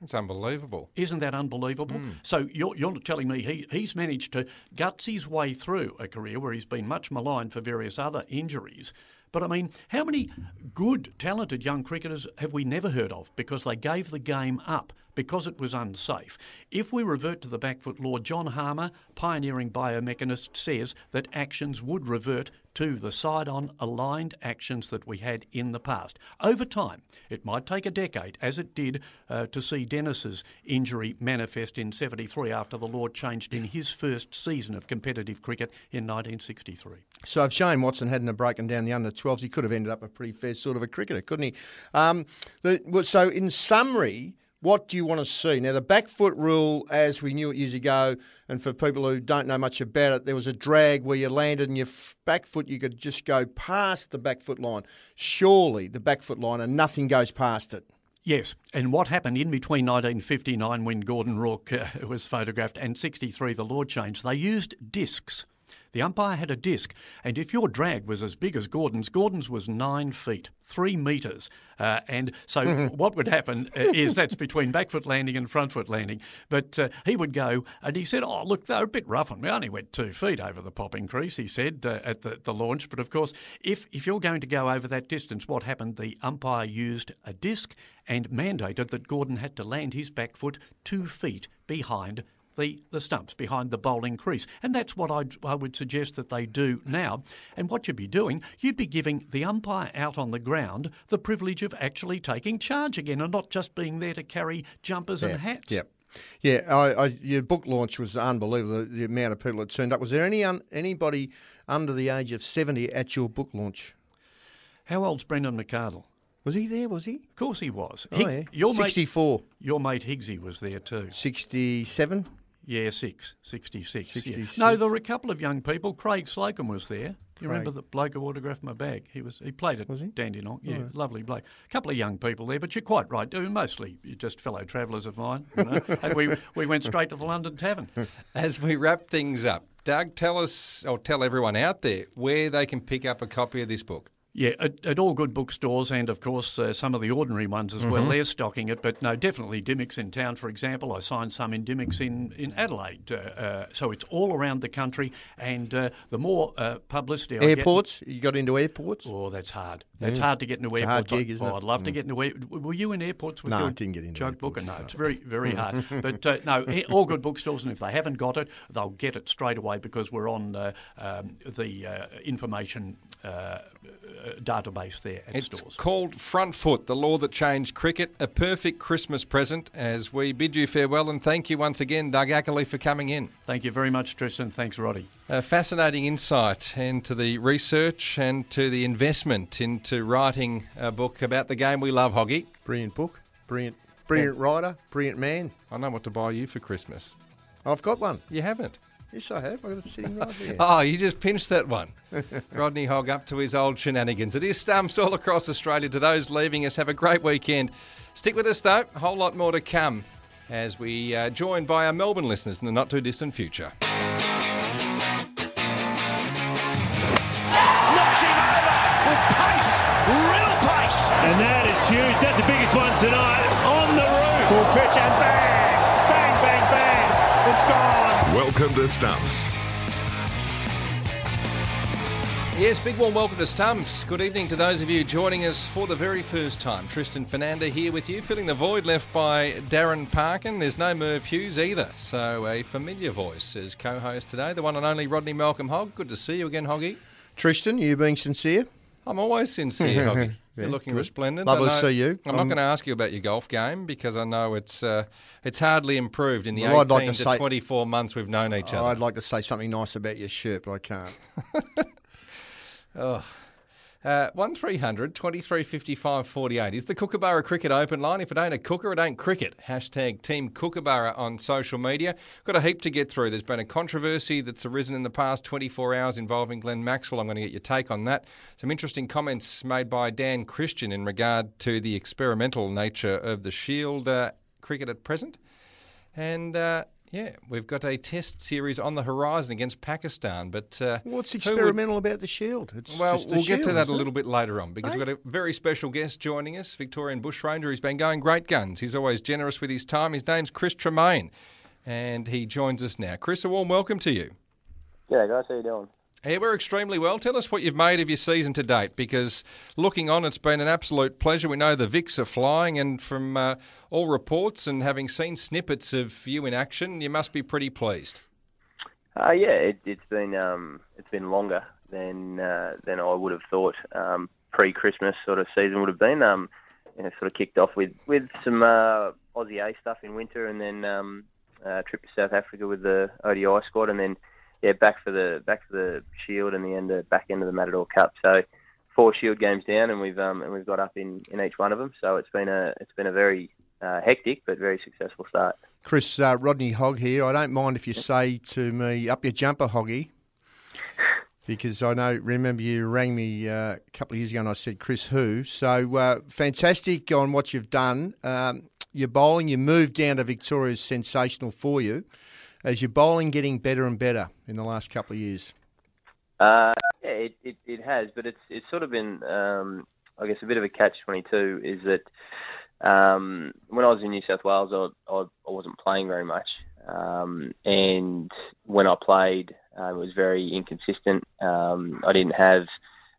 S4: It's unbelievable.
S12: Isn't that unbelievable? Mm. So you're, you're telling me he, he's managed to guts his way through a career where he's been much maligned for various other injuries. But I mean, how many good, talented young cricketers have we never heard of because they gave the game up because it was unsafe. If we revert to the back foot law, John Harmer, pioneering biomechanist, says that actions would revert to the side on aligned actions that we had in the past. Over time, it might take a decade, as it did uh, to see Dennis's injury manifest in 73 after the law changed in his first season of competitive cricket in 1963.
S5: So if Shane Watson hadn't broken down the under 12s, he could have ended up a pretty fair sort of a cricketer, couldn't he? Um, so in summary, what do you want to see? Now, the back foot rule, as we knew it years ago, and for people who don't know much about it, there was a drag where you landed and your back foot, you could just go past the back foot line. Surely the back foot line and nothing goes past it.
S12: Yes, and what happened in between 1959, when Gordon Rourke uh, was photographed, and 63, the law changed, they used discs. The umpire had a disc, and if your drag was as big as Gordon's, Gordon's was nine feet, three metres. Uh, and so what would happen uh, is that's between back foot landing and front foot landing. But uh, he would go, and he said, Oh, look, they're a bit rough on me. I only went two feet over the popping crease, he said uh, at the, the launch. But of course, if, if you're going to go over that distance, what happened? The umpire used a disc and mandated that Gordon had to land his back foot two feet behind the, the stumps behind the bowling crease. And that's what I'd, I would suggest that they do now. And what you'd be doing, you'd be giving the umpire out on the ground the privilege of actually taking charge again and not just being there to carry jumpers
S5: Yeah,
S12: and hats.
S5: Yep. Yeah, I, I, your book launch was unbelievable. The, the amount of people that turned up. Was there any un, anybody under the age of seventy at your book launch?
S12: How old's Brendan McCardle?
S5: Was he there? Was he?
S12: Of course he was.
S5: Oh, yeah.
S12: your mate-
S5: 64.
S12: your mate Higgsy was there too.
S5: Sixty-seven.
S12: Yeah, six, 66. yeah.
S5: 66.
S12: No, there were a couple of young people. Craig Slocum was there. You remember
S5: Craig.
S12: the bloke who autographed my bag? He was he played at
S5: Was he?
S12: Dandenong. Yeah,
S5: Right.
S12: lovely bloke. A couple of young people there, but you're quite right. Mostly just fellow travellers of mine. You know? and we we went straight to the London Tavern.
S4: As we wrap things up, Doug, tell us or tell everyone out there where they can pick up a copy of this book.
S12: Yeah, at, at all good bookstores and, of course, uh, some of the ordinary ones as well.
S4: Mhm.
S12: They're stocking it, but no, definitely Dymocks in town, for example. I signed some in Dymocks in, in Adelaide. Uh, uh, so it's all around the country, and uh, the more uh, publicity I get...
S5: Airports? You got into airports?
S12: Oh, that's hard. That's
S5: Yeah.
S12: hard to get into
S5: It's
S12: airports.
S5: hard gig, isn't
S12: oh,
S5: it?
S12: I'd love to
S5: Mm.
S12: get into air... Were you in airports with
S5: No,
S12: your
S5: I didn't get into
S12: joke booker? No, it's very, very hard. but uh, no, eh, all good bookstores, and if they haven't got it, they'll get it straight away because we're on uh, um, the uh, information database there at
S4: It's
S12: stores.
S4: called Front Foot, the law that changed cricket. A perfect Christmas present as we bid you farewell and thank you once again, Doug Ackerley, for coming in.
S12: Thank you very much, Tristan. Thanks, Roddy.
S4: A fascinating insight into the research and to the investment into writing a book about the game we love, Hoggy.
S5: Brilliant book. Brilliant, brilliant writer. Brilliant man.
S4: I know what to buy you for Christmas.
S5: I've got one.
S4: You haven't?
S5: Yes, I have. I've got it sitting right there.
S4: Oh, you just pinched that one. Rodney Hogg up to his old shenanigans. It is stumps all across Australia. To those leaving us, have a great weekend. Stick with us, though. A whole lot more to come as we uh, joined by our Melbourne listeners in the not too distant future.
S3: Knocks him over with pace, real pace.
S1: And that is huge. That's the biggest one tonight. On the roof.
S2: Full pitch and bang, bang,
S8: Welcome to Stumps.
S4: Yes, big warm welcome to Stumps. Good evening to those of you joining us for the very first time. Tristan Foenander here with you, filling the void left by Darren Parkin. There's no Merv Hughes either, so a familiar voice as co-host today, the one and only Rodney Malcolm Hogg. Good to see you again, Hoggy.
S5: Tristan, you being sincere?
S4: I'm always sincere, Hoggy. You're
S5: Yeah,
S4: looking
S5: good.
S4: resplendent.
S5: Lovely to see you.
S4: I'm not
S5: Um,
S4: going to ask you about your golf game because I know it's uh, it's hardly improved in the
S5: Well,
S4: 18
S5: like
S4: to,
S5: to say-
S4: 24 months we've known each other.
S5: I'd like to say something nice about your shirt, but I can't.
S4: Oh. Uh, 1300 23 55 48 is the Kookaburra Cricket Open line. If it ain't a cooker, it ain't cricket. Hashtag Team Kookaburra on social media. Got a heap to get through. There's been a controversy that's arisen in the past 24 hours involving Glenn Maxwell. I'm going to get your take on that. Some interesting comments made by Dan Christian in regard to the experimental nature of the Shield uh, cricket at present. And uh, yeah, we've got a test series on the horizon against Pakistan. But uh,
S5: What's
S4: who would-
S5: experimental about the shield? It's
S4: well,
S5: just the
S4: we'll get to that a little bit later on because
S5: Hey?
S4: we've got a very special guest joining us, Victorian bushranger. He's been going great guns. He's always generous with his time. His name's Chris Tremain, and he joins us now. Chris, a warm welcome to you.
S13: Yeah, guys, how you doing?
S4: Yeah, we're extremely well. Tell us what you've made of your season to date, because looking on, it's been an absolute pleasure. We know the Vics are flying, and from uh, all reports and having seen snippets of you in action, you must be pretty pleased.
S13: Uh, yeah, it, it's been um, it's been longer than uh, than I would have thought. Um, pre-Christmas sort of season would have been. Um, you know, sort of kicked off with with some uh, Aussie A stuff in winter, and then um, a trip to South Africa with the ODI squad, and then yeah, back for the back for the Shield and the end of, back end of the Matador Cup. So four Shield games down, and we've um, and we've got up in, in each one of them. So it's been a it's been a very uh, hectic but very successful start.
S5: Chris uh, Rodney Hogg here. I don't mind if you say to me, "Up your jumper, Hoggy," because I know. Remember, you rang me uh, a couple of years ago and I said, "Chris, who?" So uh, fantastic on what you've done. Um, your bowling, you moved down to Victoria is sensational for you. Is your bowling getting better and better in the last couple of years?
S13: Uh, yeah, it, it, it has, but it's it's sort of been, um, I guess, a bit of a catch twenty two. Is that um, when I was in New South Wales, I, I, I wasn't playing very much, um, and when I played, uh, it was very inconsistent. Um, I didn't have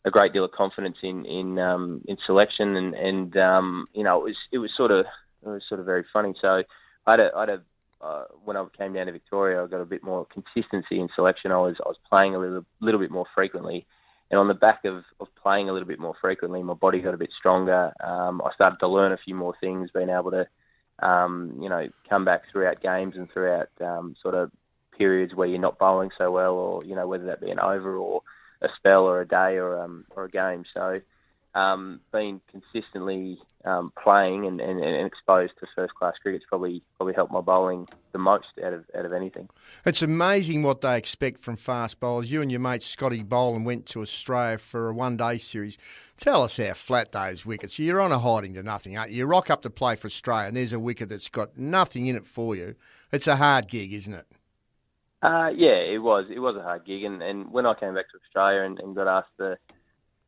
S13: a great deal of confidence in in um, in selection, and and um, you know it was it was sort of it was sort of very funny. So I had a, I had a uh, when I came down to Victoria, I got a bit more consistency in selection. I was I was playing a little little bit more frequently, and on the back of, of playing a little bit more frequently, my body got a bit stronger. Um, I started to learn a few more things, being able to um, you know come back throughout games and throughout um, sort of periods where you're not bowling so well, or you know whether that be an over or a spell or a day or um, or a game. So um, being consistently um, playing and, and, and, exposed to first class cricket's probably probably helped my bowling the most out of out of anything.
S5: It's amazing what they expect from fast bowlers. You and your mate Scotty Boland went to Australia for a one day series. Tell us how flat those wickets. You're on a hiding to nothing, aren't you? You rock up to play for Australia and there's a wicket that's got nothing in it for you. It's a hard gig, isn't it?
S13: Uh, yeah, it was. It was a hard gig, and, and when I came back to Australia and, and got asked the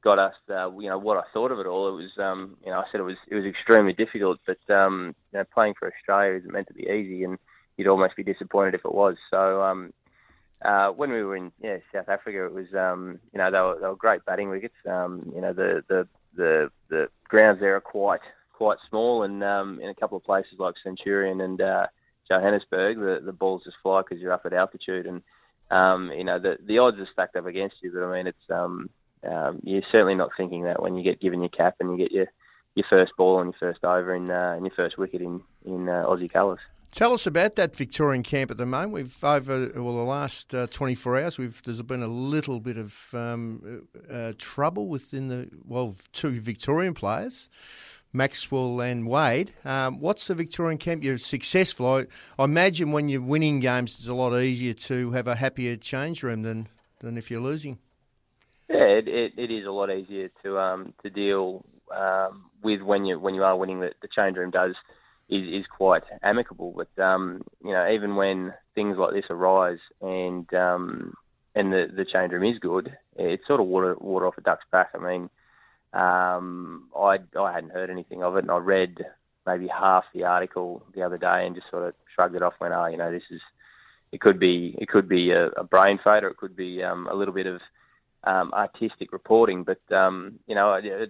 S13: got us, uh, you know, what I thought of it all. It was, um, you know, I said it was it was extremely difficult, but um, you know, playing for Australia isn't meant to be easy, and you'd almost be disappointed if it was. So um, uh, when we were in yeah, South Africa, it was, um, you know, they were, they were great batting wickets. Um, you know, the the the the grounds there are quite quite small, and um, in a couple of places like Centurion and uh, Johannesburg, the the balls just fly because you're up at altitude, and um, you know the the odds are stacked up against you. But I mean, it's um, um, you're certainly not thinking that when you get given your cap and you get your your first ball and your first over in, uh, and your first wicket in in uh, Aussie colours.
S5: Tell us about that Victorian camp at the moment. We've over well the last uh, 24 hours. We've there's been a little bit of um, uh, trouble within the well two Victorian players, Maxwell and Wade. Um, what's the Victorian camp? You're successful. I, I, imagine when you're winning games, it's a lot easier to have a happier change room than than if you're losing.
S13: Yeah, it, it, it is a lot easier to um, to deal um, with when you when you are winning. The, the change room does is, is quite amicable, but um, you know even when things like this arise and um, and the the change room is good, it's sort of water water off a duck's back. I mean, um, I I hadn't heard anything of it, and I read maybe half the article the other day and just sort of shrugged it off. Went, oh, you know, this is it could be it could be a, a brain fade, or it could be um, a little bit of um, artistic reporting. But um, you know, I,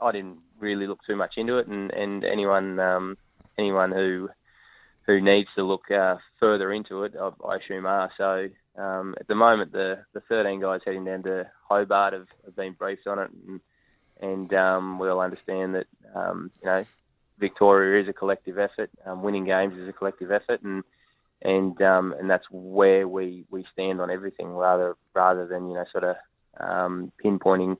S13: I didn't really look too much into it, and and anyone um, anyone who who needs to look uh, further into it, I, I assume are. So um, at the moment, the the 13 guys heading down to Hobart have, have been briefed on it, and and um, we all understand that um, you know Victoria is a collective effort. Winning games is a collective effort, and and um, and that's where we, we stand on everything, rather rather than you know sort of um, pinpointing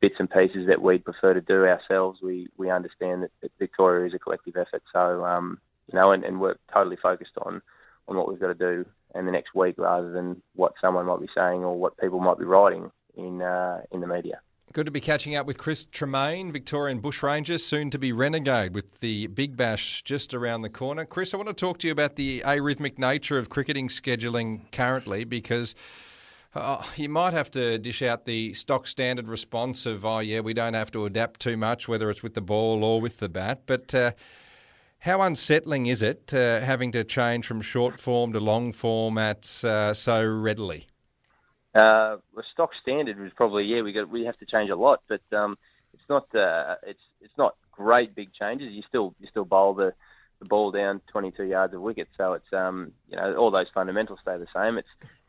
S13: bits and pieces that we'd prefer to do ourselves. We we understand that, Victoria is a collective effort, so um, you know, and, and we're totally focused on on what we've got to do in the next week, rather than what someone might be saying or what people might be writing in uh, in the media.
S4: Good to be catching up with Chris Tremain, Victorian Bushranger, soon to be Renegade, with the Big Bash just around the corner. Chris, I want to talk to you about the arrhythmic nature of cricketing scheduling currently because Oh, you might have to dish out the stock standard response of, oh, yeah, we don't have to adapt too much, whether it's with the ball or with the bat. But uh, how unsettling is it uh, having to change from short form to long form at uh, so readily?
S13: Uh, the stock standard was probably yeah we got we have to change a lot, but um, it's not uh, it's it's not great big changes. You still you still bowl the, the ball down 22 yards of wicket, so it's um, you know all those fundamentals stay the same. It's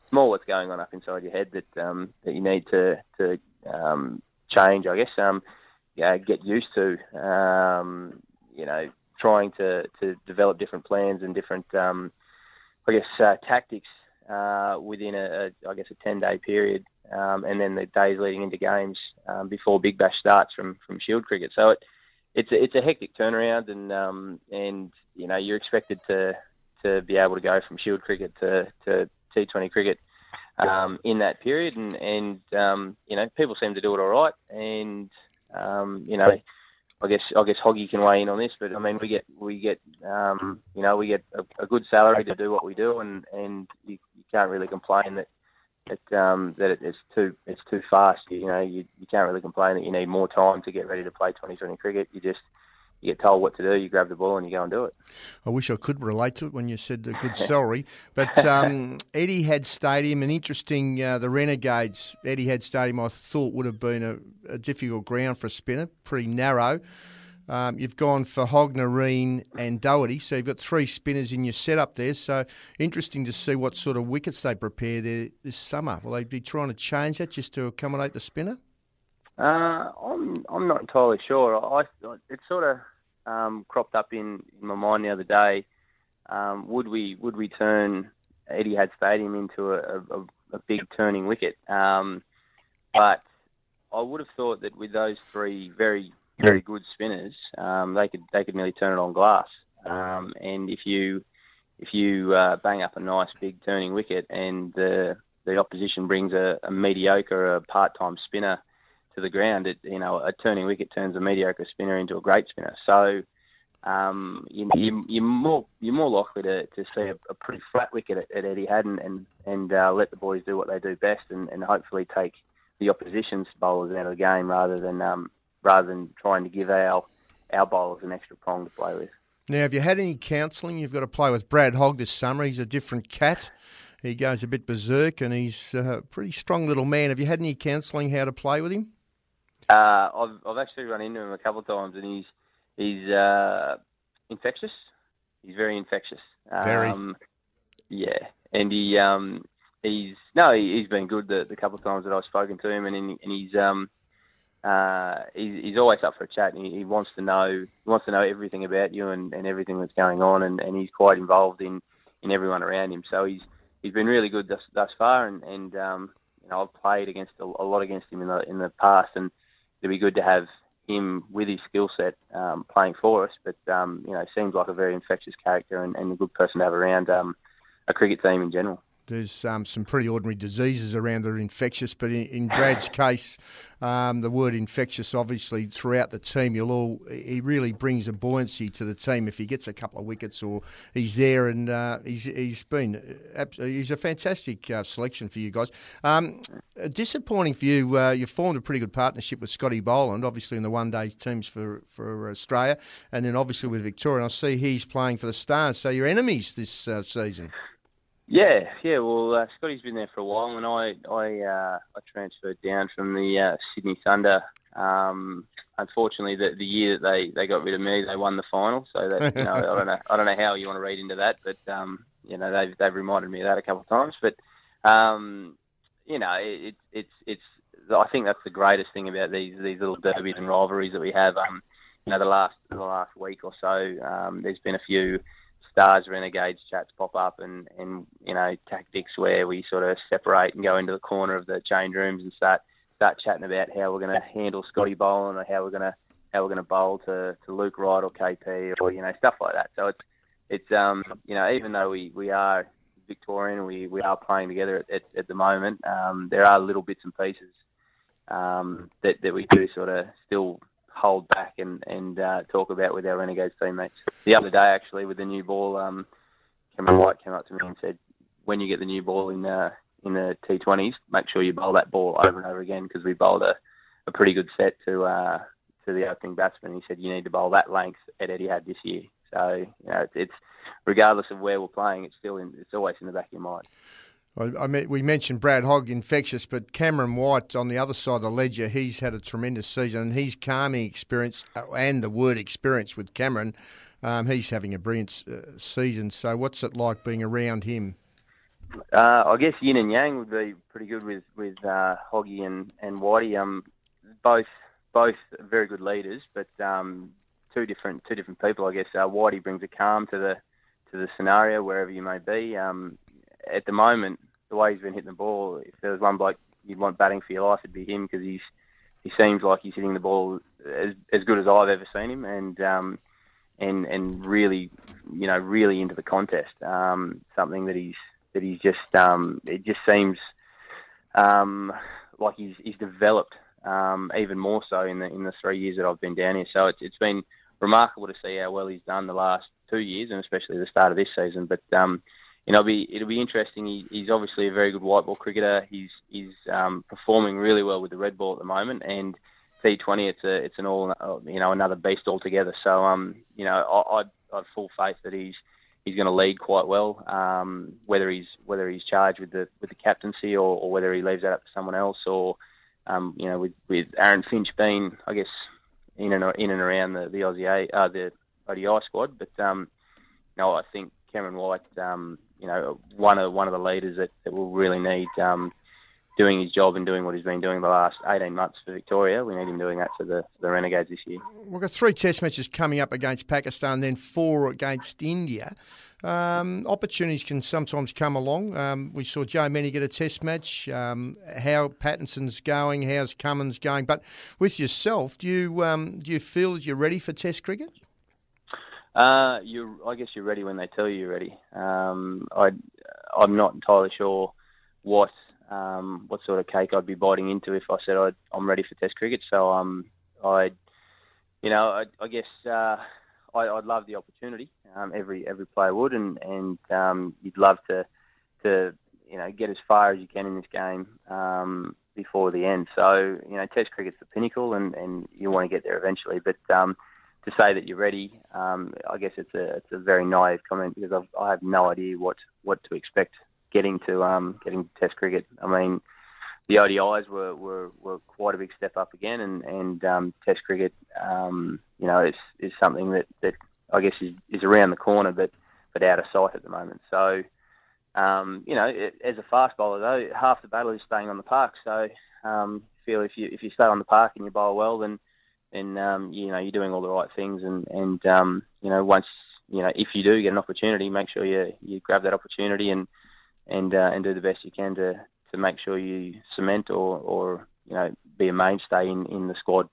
S13: small what's going on up inside your head that um, that you need to to um, change, I guess. Um, yeah, get used to. Um, you know, trying to to develop different plans and different, um, I guess, uh, tactics uh, within a, a, I guess, a 10 day period, um, and then the days leading into games um, before Big Bash starts from from Shield cricket. So it it's a, it's a hectic turnaround, and um, and you know you're expected to to be able to go from Shield cricket to to T20 cricket um, in that period, and and um, you know people seem to do it all right, and um, you know. I guess I guess Hoggy can weigh in on this, but I mean we get we get um, you know we get a, a good salary to do what we do, and and you, you can't really complain that that um, that it's too it's too fast. You know you you can't really complain that you need more time to get ready to play 2020 cricket. You just you get told what to do, you grab the ball and you go and do it.
S5: I wish I could relate to it when you said the good salary. But um, Etihad Stadium, an interesting, uh, the Renegades, Etihad Stadium, I thought would have been a, a difficult ground for a spinner, pretty narrow. Um, you've gone for Hogg Narine and Doherty, so you've got three spinners in your setup there. So interesting to see what sort of wickets they prepare there this summer. Will they be trying to change that just to accommodate the spinner?
S13: Uh, I'm I'm not entirely sure. I, it sort of um, cropped up in, in my mind the other day. Um, would we would we turn Etihad Stadium into a, a, a big turning wicket? Um, but I would have thought that with those three very very good spinners, um, they could they could nearly turn it on glass. Um, and if you if you uh, bang up a nice big turning wicket and the the opposition brings a, a mediocre, a part time spinner to the ground, it, you know, a turning wicket turns a mediocre spinner into a great spinner. So um, you, you, you're more you're more likely to, to see a, a pretty flat wicket at, at Etihad and and, and uh, let the boys do what they do best and, and hopefully take the opposition's bowlers out of the game rather than um, rather than trying to give our our bowlers an extra prong to play with.
S5: Now, have you had any counselling? You've got to play with Brad Hogg this summer. He's a different cat. He goes a bit berserk and he's a pretty strong little man. Have you had any counselling how to play with him?
S13: Uh, I've I've actually run into him a couple of times, and he's he's uh, infectious. He's very infectious.
S5: Very.
S13: Um, yeah, and he um, he's no, he, has been good the, the couple of times that I've spoken to him, and and he's um, uh, he's, he's always up for a chat. And he, he wants to know he wants to know everything about you and, and everything that's going on, and, and he's quite involved in, in everyone around him. So he's he's been really good thus, thus far, and, and um, you know I've played against a, a lot against him in the in the past, and it'd be good to have him with his skill set um, playing for us. But um, you know, seems like a very infectious character and, and a good person to have around um, a cricket team in general.
S5: There's um, some pretty ordinary diseases around that are infectious, but in, in Brad's case, um, the word infectious, obviously, throughout the team, you'll all he really brings a buoyancy to the team if he gets a couple of wickets or he's there, and uh, he's he's been he's a fantastic uh, selection for you guys. Um, disappointing for you, uh, you formed a pretty good partnership with Scotty Boland, obviously in the one day teams for for Australia, and then obviously with Victoria. And I see he's playing for the Stars, so you're enemies this uh, season.
S13: Yeah, yeah. Well, uh, Scotty's been there for a while, and I I uh, I transferred down from the uh, Sydney Thunder. Um, unfortunately, the the year that they, they got rid of me, they won the final. So that you know, I don't know I don't know how you want to read into that, but um, you know they've they've reminded me of that a couple of times. But um, you know, it, it, it's it's I think that's the greatest thing about these these little derbies and rivalries that we have. Um, you know, the last the last week or so, um, there's been a few Stars Renegades chats pop up and, and you know tactics where we sort of separate and go into the corner of the change rooms and start start chatting about how we're going to handle Scotty Boland or how we're going to how we're going to bowl to, to Luke Wright or KP or you know stuff like that. So it's it's um you know even though we, we are Victorian we, we are playing together at, at, at the moment um, there are little bits and pieces um, that that we do sort of still hold back and and uh, talk about with our Renegades teammates. The other day, actually, with the new ball, um, Cameron White came up to me and said, "When you get the new ball in the in the T20s, make sure you bowl that ball over and over again because we bowled a, a pretty good set to uh, to the opening batsman. He said you need to bowl that length at Etihad this year. So you know, it's, it's regardless of where we're playing, it's still in, it's always in the back of your mind.
S5: I, mean, we mentioned Brad Hogg infectious, but Cameron White on the other side of the ledger, he's had a tremendous season, and he's calming experience uh, and the word experience with Cameron. Um, he's having a brilliant uh, season. So, what's it like being around him?
S13: Uh, I guess yin and yang would be pretty good with with uh, Hoggy and and Whitey. Um, both both very good leaders, but um, two different two different people. I guess uh, Whitey brings a calm to the to the scenario wherever you may be. Um, at the moment, the way he's been hitting the ball, if there was one bloke you'd want batting for your life, it'd be him because he's he seems like he's hitting the ball as as good as I've ever seen him, and um, and and really, you know, really into the contest. Um, something that he's that he's just um, it just seems um, like he's he's developed um, even more so in the in the three years that I've been down here. So it's it's been remarkable to see how well he's done the last two years, and especially the start of this season. But um, you know, it'll be it'll be interesting. He, he's obviously a very good white ball cricketer. He's he's um, performing really well with the red ball at the moment, and T20, it's a it's an all you know another beast altogether. So um, you know, I, I I've full faith that he's he's going to lead quite well. Um, whether he's whether he's charged with the with the captaincy or, or whether he leaves that up to someone else, or um, you know, with with Aaron Finch being, I guess, in and in and around the the Aussie uh, the ODI squad. But um, know, I think Cameron White, um, you know, one of one of the leaders that, that will really need um, doing his job and doing what he's been doing the last 18 months for Victoria. We need him doing that for the, the Renegades this year.
S5: We've got three test matches coming up against Pakistan, then four against India. Um, opportunities can sometimes come along. Um, we saw Joe Mennie get a test match. Um, how Pattinson's going, how's Cummins going? But with yourself, do you um, do you feel that you're ready for Test cricket?
S13: Uh, you, I guess you're ready when they tell you you're ready. Um, I, I'm not entirely sure what um, what sort of cake I'd be biting into if I said i am ready for Test cricket. So um, I, you know, I, I guess uh, I, would love the opportunity. Um, every every player would, and and um, you'd love to to you know get as far as you can in this game um, before the end. So you know, Test cricket's the pinnacle, and, and you want to get there eventually. But um, to say that you're ready, um, I guess it's a it's a very naive comment because I've, I have no idea what what to expect getting to um, getting to Test cricket. I mean, the ODIs were, were, were quite a big step up again, and and um, Test cricket, um, you know, is is something that, that I guess is, is around the corner, but but out of sight at the moment. So, um, you know, as a fast bowler though, half the battle is staying on the park. So, um, feel if you if you stay on the park and you bowl well, then then um, you know you're doing all the right things, and and um, you know once you know if you do get an opportunity, make sure you you grab that opportunity and and uh, and do the best you can to to make sure you cement or or you know be a mainstay in in the squad.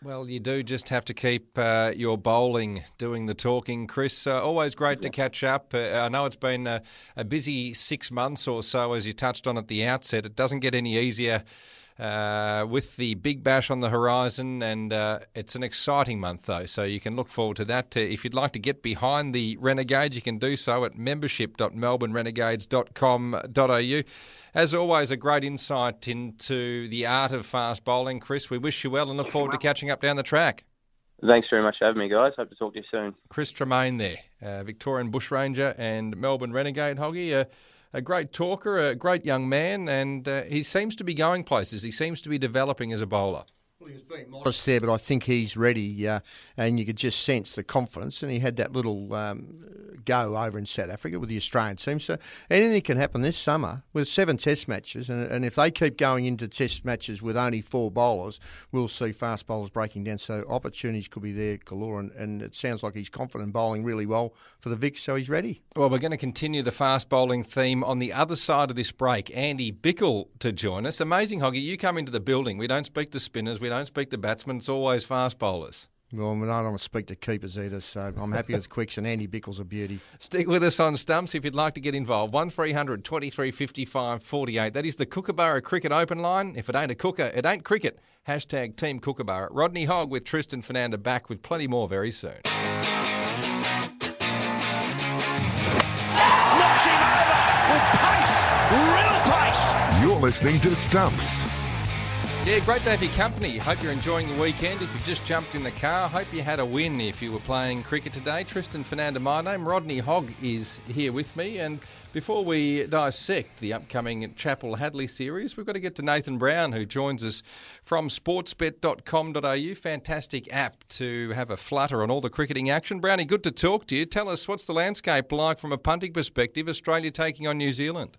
S4: Well, you do just have to keep uh, your bowling doing the talking, Chris. Uh, always great to catch up. Uh, I know it's been a, a busy six months or so, as you touched on at the outset. It doesn't get any easier uh, with the Big Bash on the horizon, and uh, it's an exciting month though, so you can look forward to that. Uh, if you'd like to get behind the Renegades, you can do so at membership.melbournerenegades.com.au. As always, a great insight into the art of fast bowling, Chris. We wish you well and look forward to catching up down the track.
S13: Thanks very much for having me, guys. Hope to talk to you soon.
S4: Chris Tremain there, uh, Victorian Bushranger and Melbourne Renegade Hoggy. A great talker, a great young man, and uh, he seems to be going places. He seems to be developing as a bowler.
S5: Well, he was being modest there, but I think he's ready, uh, and you could just sense the confidence. And he had that little um, go over in South Africa with the Australian team. So anything can happen this summer with seven Test matches, and, and if they keep going into Test matches with only four bowlers, we'll see fast bowlers breaking down. So opportunities could be there galore, and, and it sounds like he's confident bowling really well for the Vics, so he's ready.
S4: Well, we're going to continue the fast bowling theme on the other side of this break. Andy Bichel to join us. Amazing, Hoggy. You come into the building. We don't speak to spinners. We don't speak to batsmen. It's always fast bowlers.
S5: Well, I don't want to speak to keepers either, so I'm happy with Quicks and Andy Bichel's a beauty.
S4: Stick with us on Stumps if you'd like to get involved. 1300 23 55 48. That is the Kookaburra Cricket Open line. If it ain't a cooker, it ain't cricket. Hashtag Team Kookaburra. Rodney Hogg with Tristan Foenander back with plenty more very soon. Knocks
S3: him over with pace, real pace.
S8: You're listening to Stumps.
S4: Yeah, great to have your company. Hope you're enjoying the weekend. If you just jumped in the car, hope you had a win if you were playing cricket today. Tristan Foenander, my name. Rodney Hogg is here with me. And before we dissect the upcoming Chappell-Hadley series, we've got to get to Nathan Brown, who joins us from sportsbet.com.au. Fantastic app to have a flutter on all the cricketing action. Brownie, good to talk to you. Tell us what's the landscape like from a punting perspective, Australia taking on New Zealand?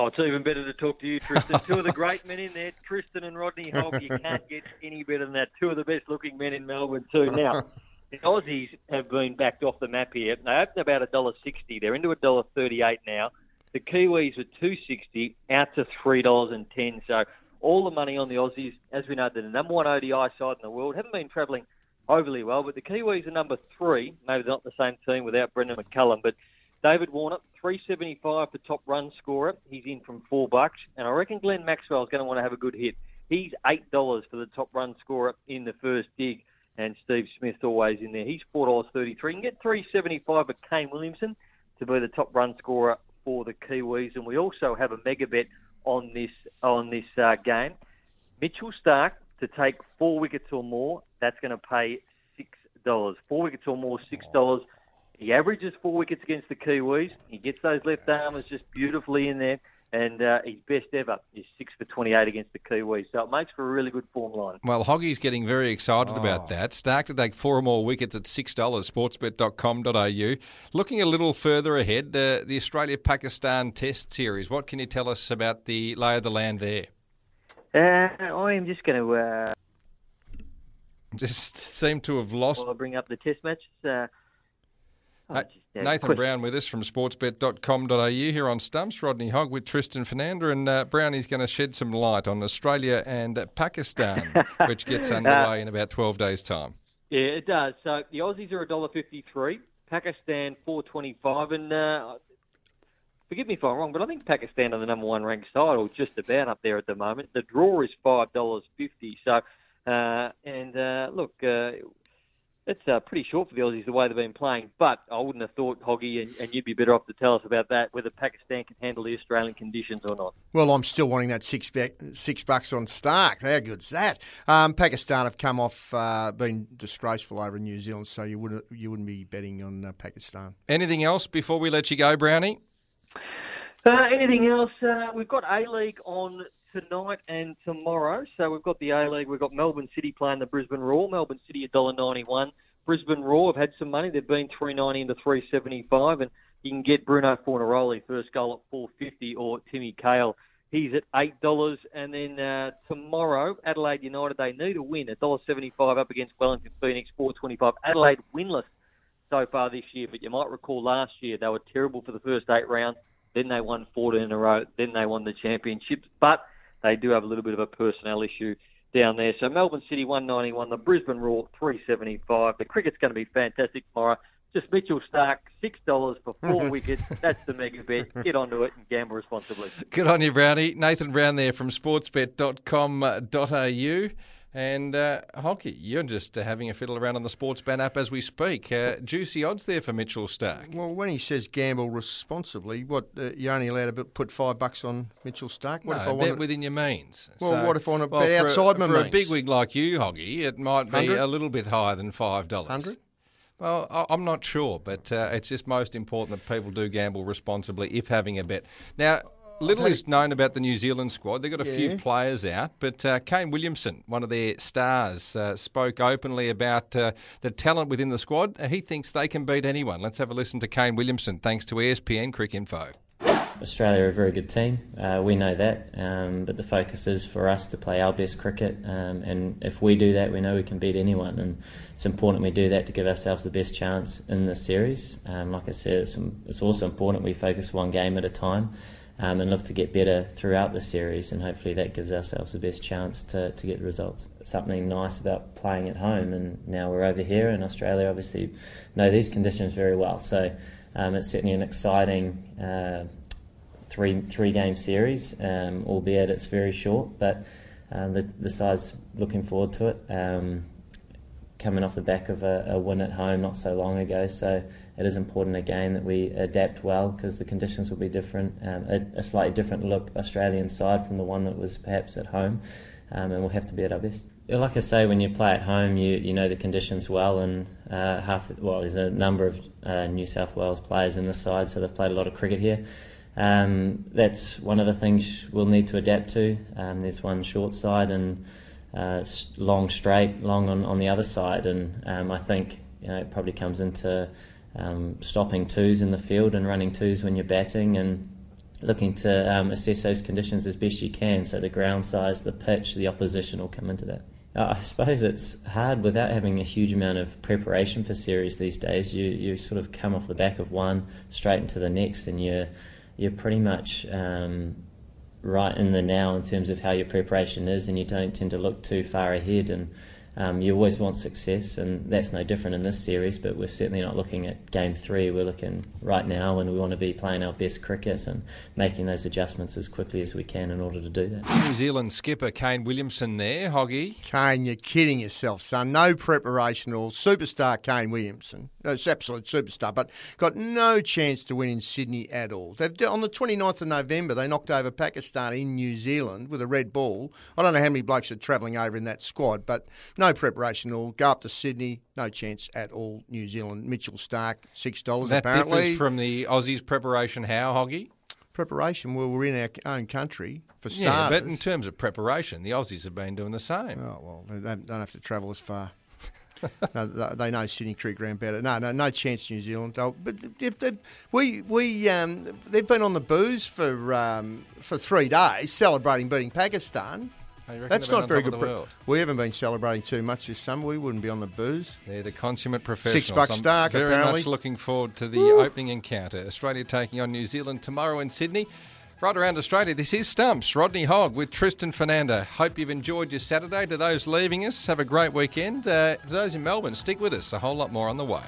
S14: Oh, it's even better to talk to you, Tristan. Two of the great men in there, Tristan and Rodney Hogg. You can't get any better than that. Two of the best looking men in Melbourne, too. Now, the Aussies have been backed off the map here. They opened about a dollar sixty. They're into a dollar thirty-eight now. The Kiwis are two sixty, out to three dollars and ten. So all the money on the Aussies. As we know, they're the number one ODI side in the world. Haven't been travelling overly well, but the Kiwis are number three. Maybe they're not the same team without Brendon McCullum, but David Warner, 375 for top run scorer. He's in from four bucks. And I reckon Glenn Maxwell is going to want to have a good hit. He's $8 for the top run scorer in the first dig. And Steve Smith always in there. He's $4.33. You can get 375 for Kane Williamson to be the top run scorer for the Kiwis. And we also have a mega bet on this on this uh, game. Mitchell Starc to take four wickets or more. That's going to pay $6. Four wickets or more, $6. He averages four wickets against the Kiwis. He gets those left armers just beautifully in there. And uh, his best ever is six for 28 against the Kiwis. So it makes for a really good form line.
S4: Well, Hoggy's getting very excited oh. about that. Starc to take four or more wickets at $6, sportsbet.com.au. Looking a little further ahead, uh, the Australia Pakistan Test Series. What can you tell us about the lay of the land there?
S14: Uh, I am just going to. Uh,
S4: just seem to have lost.
S14: I'll bring up the Test matches. Uh,
S4: uh, Nathan Brown with us from sportsbet.com.au here on Stumps. Rodney Hogg with Tristan Foenander. And uh, Brownie's going to shed some light on Australia and Pakistan, which gets underway in about 12 days' time.
S14: Yeah, it does. So the Aussies are $1.53, Pakistan 425 And uh, forgive me if I'm wrong, but I think Pakistan are the number one ranked side, or just about up there at the moment. The draw is $5.50. So, uh, and uh, look, uh, it's uh, pretty short for the Aussies the way they've been playing. But I wouldn't have thought, Hoggy, and, and, you'd be better off to tell us about that, whether Pakistan can handle the Australian conditions or not.
S5: Well, I'm still wanting that six, six bucks on Starc. How good's that? Um, Pakistan have come off uh, being disgraceful over in New Zealand, so you wouldn't you wouldn't be betting on uh, Pakistan.
S4: Anything else before we let you go, Brownie?
S14: Uh, anything else? Uh, we've got A League on tonight and tomorrow. So we've got the A League. We've got Melbourne City playing the Brisbane Roar. Melbourne City $1.91. Brisbane Roar have had some money. They've been 390 into 375, and you can get Bruno Fornaroli first goal at 450 or Timmy Cahill. He's at eight dollars, and then uh, tomorrow Adelaide United they need a win. A dollar seventy-five up against Wellington Phoenix, four twenty-five. Adelaide winless so far this year, but you might recall last year they were terrible for the first eight rounds. Then they won 14 in a row. Then they won the championships, but they do have a little bit of a personnel issue down there. So Melbourne City 191, the Brisbane Roar 375. The cricket's going to be fantastic tomorrow. Just Mitchell Starc, six dollars for four wickets. That's the mega bet. Get onto it and gamble responsibly.
S4: Good on you, Brownie. Nathan Brown there from sportsbet.com.au. And uh, Hoggy, you're just uh, having a fiddle around on the Sportsbet app as we speak. Uh, juicy odds there for Mitchell Starc.
S5: Well, when he says gamble responsibly, what uh, you're only allowed to put five bucks on Mitchell Starc?
S4: What
S5: no,
S4: if I bet within your means.
S5: Well,
S4: so,
S5: what if I want to
S4: well,
S5: bet outside
S4: a,
S5: my
S4: for
S5: means?
S4: a big wig like you, Hoggy, it might be 100? a little bit higher than five dollars.
S5: Hundred.
S4: Well, I'm not sure, but uh, it's just most important that people do gamble responsibly if having a bet. Now, little is known about the New Zealand squad. They've got a yeah. few players out, but uh, Kane Williamson, one of their stars, uh, spoke openly about uh, the talent within the squad. he thinks they can beat anyone. Let's have a listen to Kane Williamson, thanks to ESPN Cricinfo.
S15: Australia are a very good team. Uh, we know that, um, but the focus is for us to play our best cricket. Um, and if we do that, we know we can beat anyone. And it's important we do that to give ourselves the best chance in this series. Um, like I said, it's, it's also important we focus one game at a time um, and look to get better throughout the series, and hopefully that gives ourselves the best chance to, to get results. Something nice about playing at home, and now we're over here in Australia, obviously know these conditions very well. So um, it's certainly an exciting uh, three three game series, um, albeit it's very short, but um, the, the side's looking forward to it. Um, coming off the back of a, a, win at home not so long ago. So it is important again that we adapt well because the conditions will be different, um, a, a, slightly different look Australian side from the one that was perhaps at home. um, and we'll have to be at our best. Like I say, when you play at home, you you know the conditions well, and uh, half the, well, there's a number of uh, New South Wales players in the side, so they've played a lot of cricket here. Um, that's one of the things we'll need to adapt to. Um, there's one short side and uh, long straight, long on, on the other side, and um, I think you know it probably comes into um, stopping twos in the field and running twos when you're batting and looking to um, assess those conditions as best you can. So the ground size, the pitch, the opposition will come into that. I suppose it's hard without having a huge amount of preparation for series these days. You you sort of come off the back of one straight into the next, and you're you're pretty much um, right in the now in terms of how your preparation is, and you don't tend to look too far ahead. And um, you always want success, and that's no different in this series. But we're certainly not looking at game three. We're looking right now, and we want to be playing our best cricket and making those adjustments as quickly as we can in order to do that.
S4: New Zealand skipper Kane Williamson there, Hoggy.
S5: Kane, you're kidding yourself, son. No preparation at all. Superstar Kane Williamson. No, it's absolute superstar, but got no chance to win in Sydney at all. They've on the 29th of November, they knocked over Pakistan in New Zealand with a red ball. I don't know how many blokes are travelling over in that squad, but no preparation at all. Go up to Sydney, no chance at all. New Zealand. Mitchell Starc, six dollars
S4: That
S5: apparently.
S4: differs from the Aussies' preparation. How, Hoggy?
S5: preparation. Well, we're in our own country for starters.
S4: Yeah, but in terms of preparation, the Aussies have been doing the same.
S5: Oh well, they don't have to travel as far. no, they know Sydney Cricket Ground better. No, no, no chance New Zealand. They'll, but if they, we we um, they've been on the booze for um, for three days celebrating beating Pakistan. That's not very good. we haven't been celebrating too much this summer. We wouldn't be on the booze.
S4: They're the consummate professionals.
S5: Six bucks Starc,
S4: very
S5: apparently.
S4: much looking forward to the opening encounter. Australia taking on New Zealand tomorrow in Sydney. Right around Australia, this is Stumps. Rodney Hogg with Tristan Foenander. Hope you've enjoyed your Saturday. To those leaving us, have a great weekend. Uh, to those in Melbourne, stick with us. A whole lot more on the way.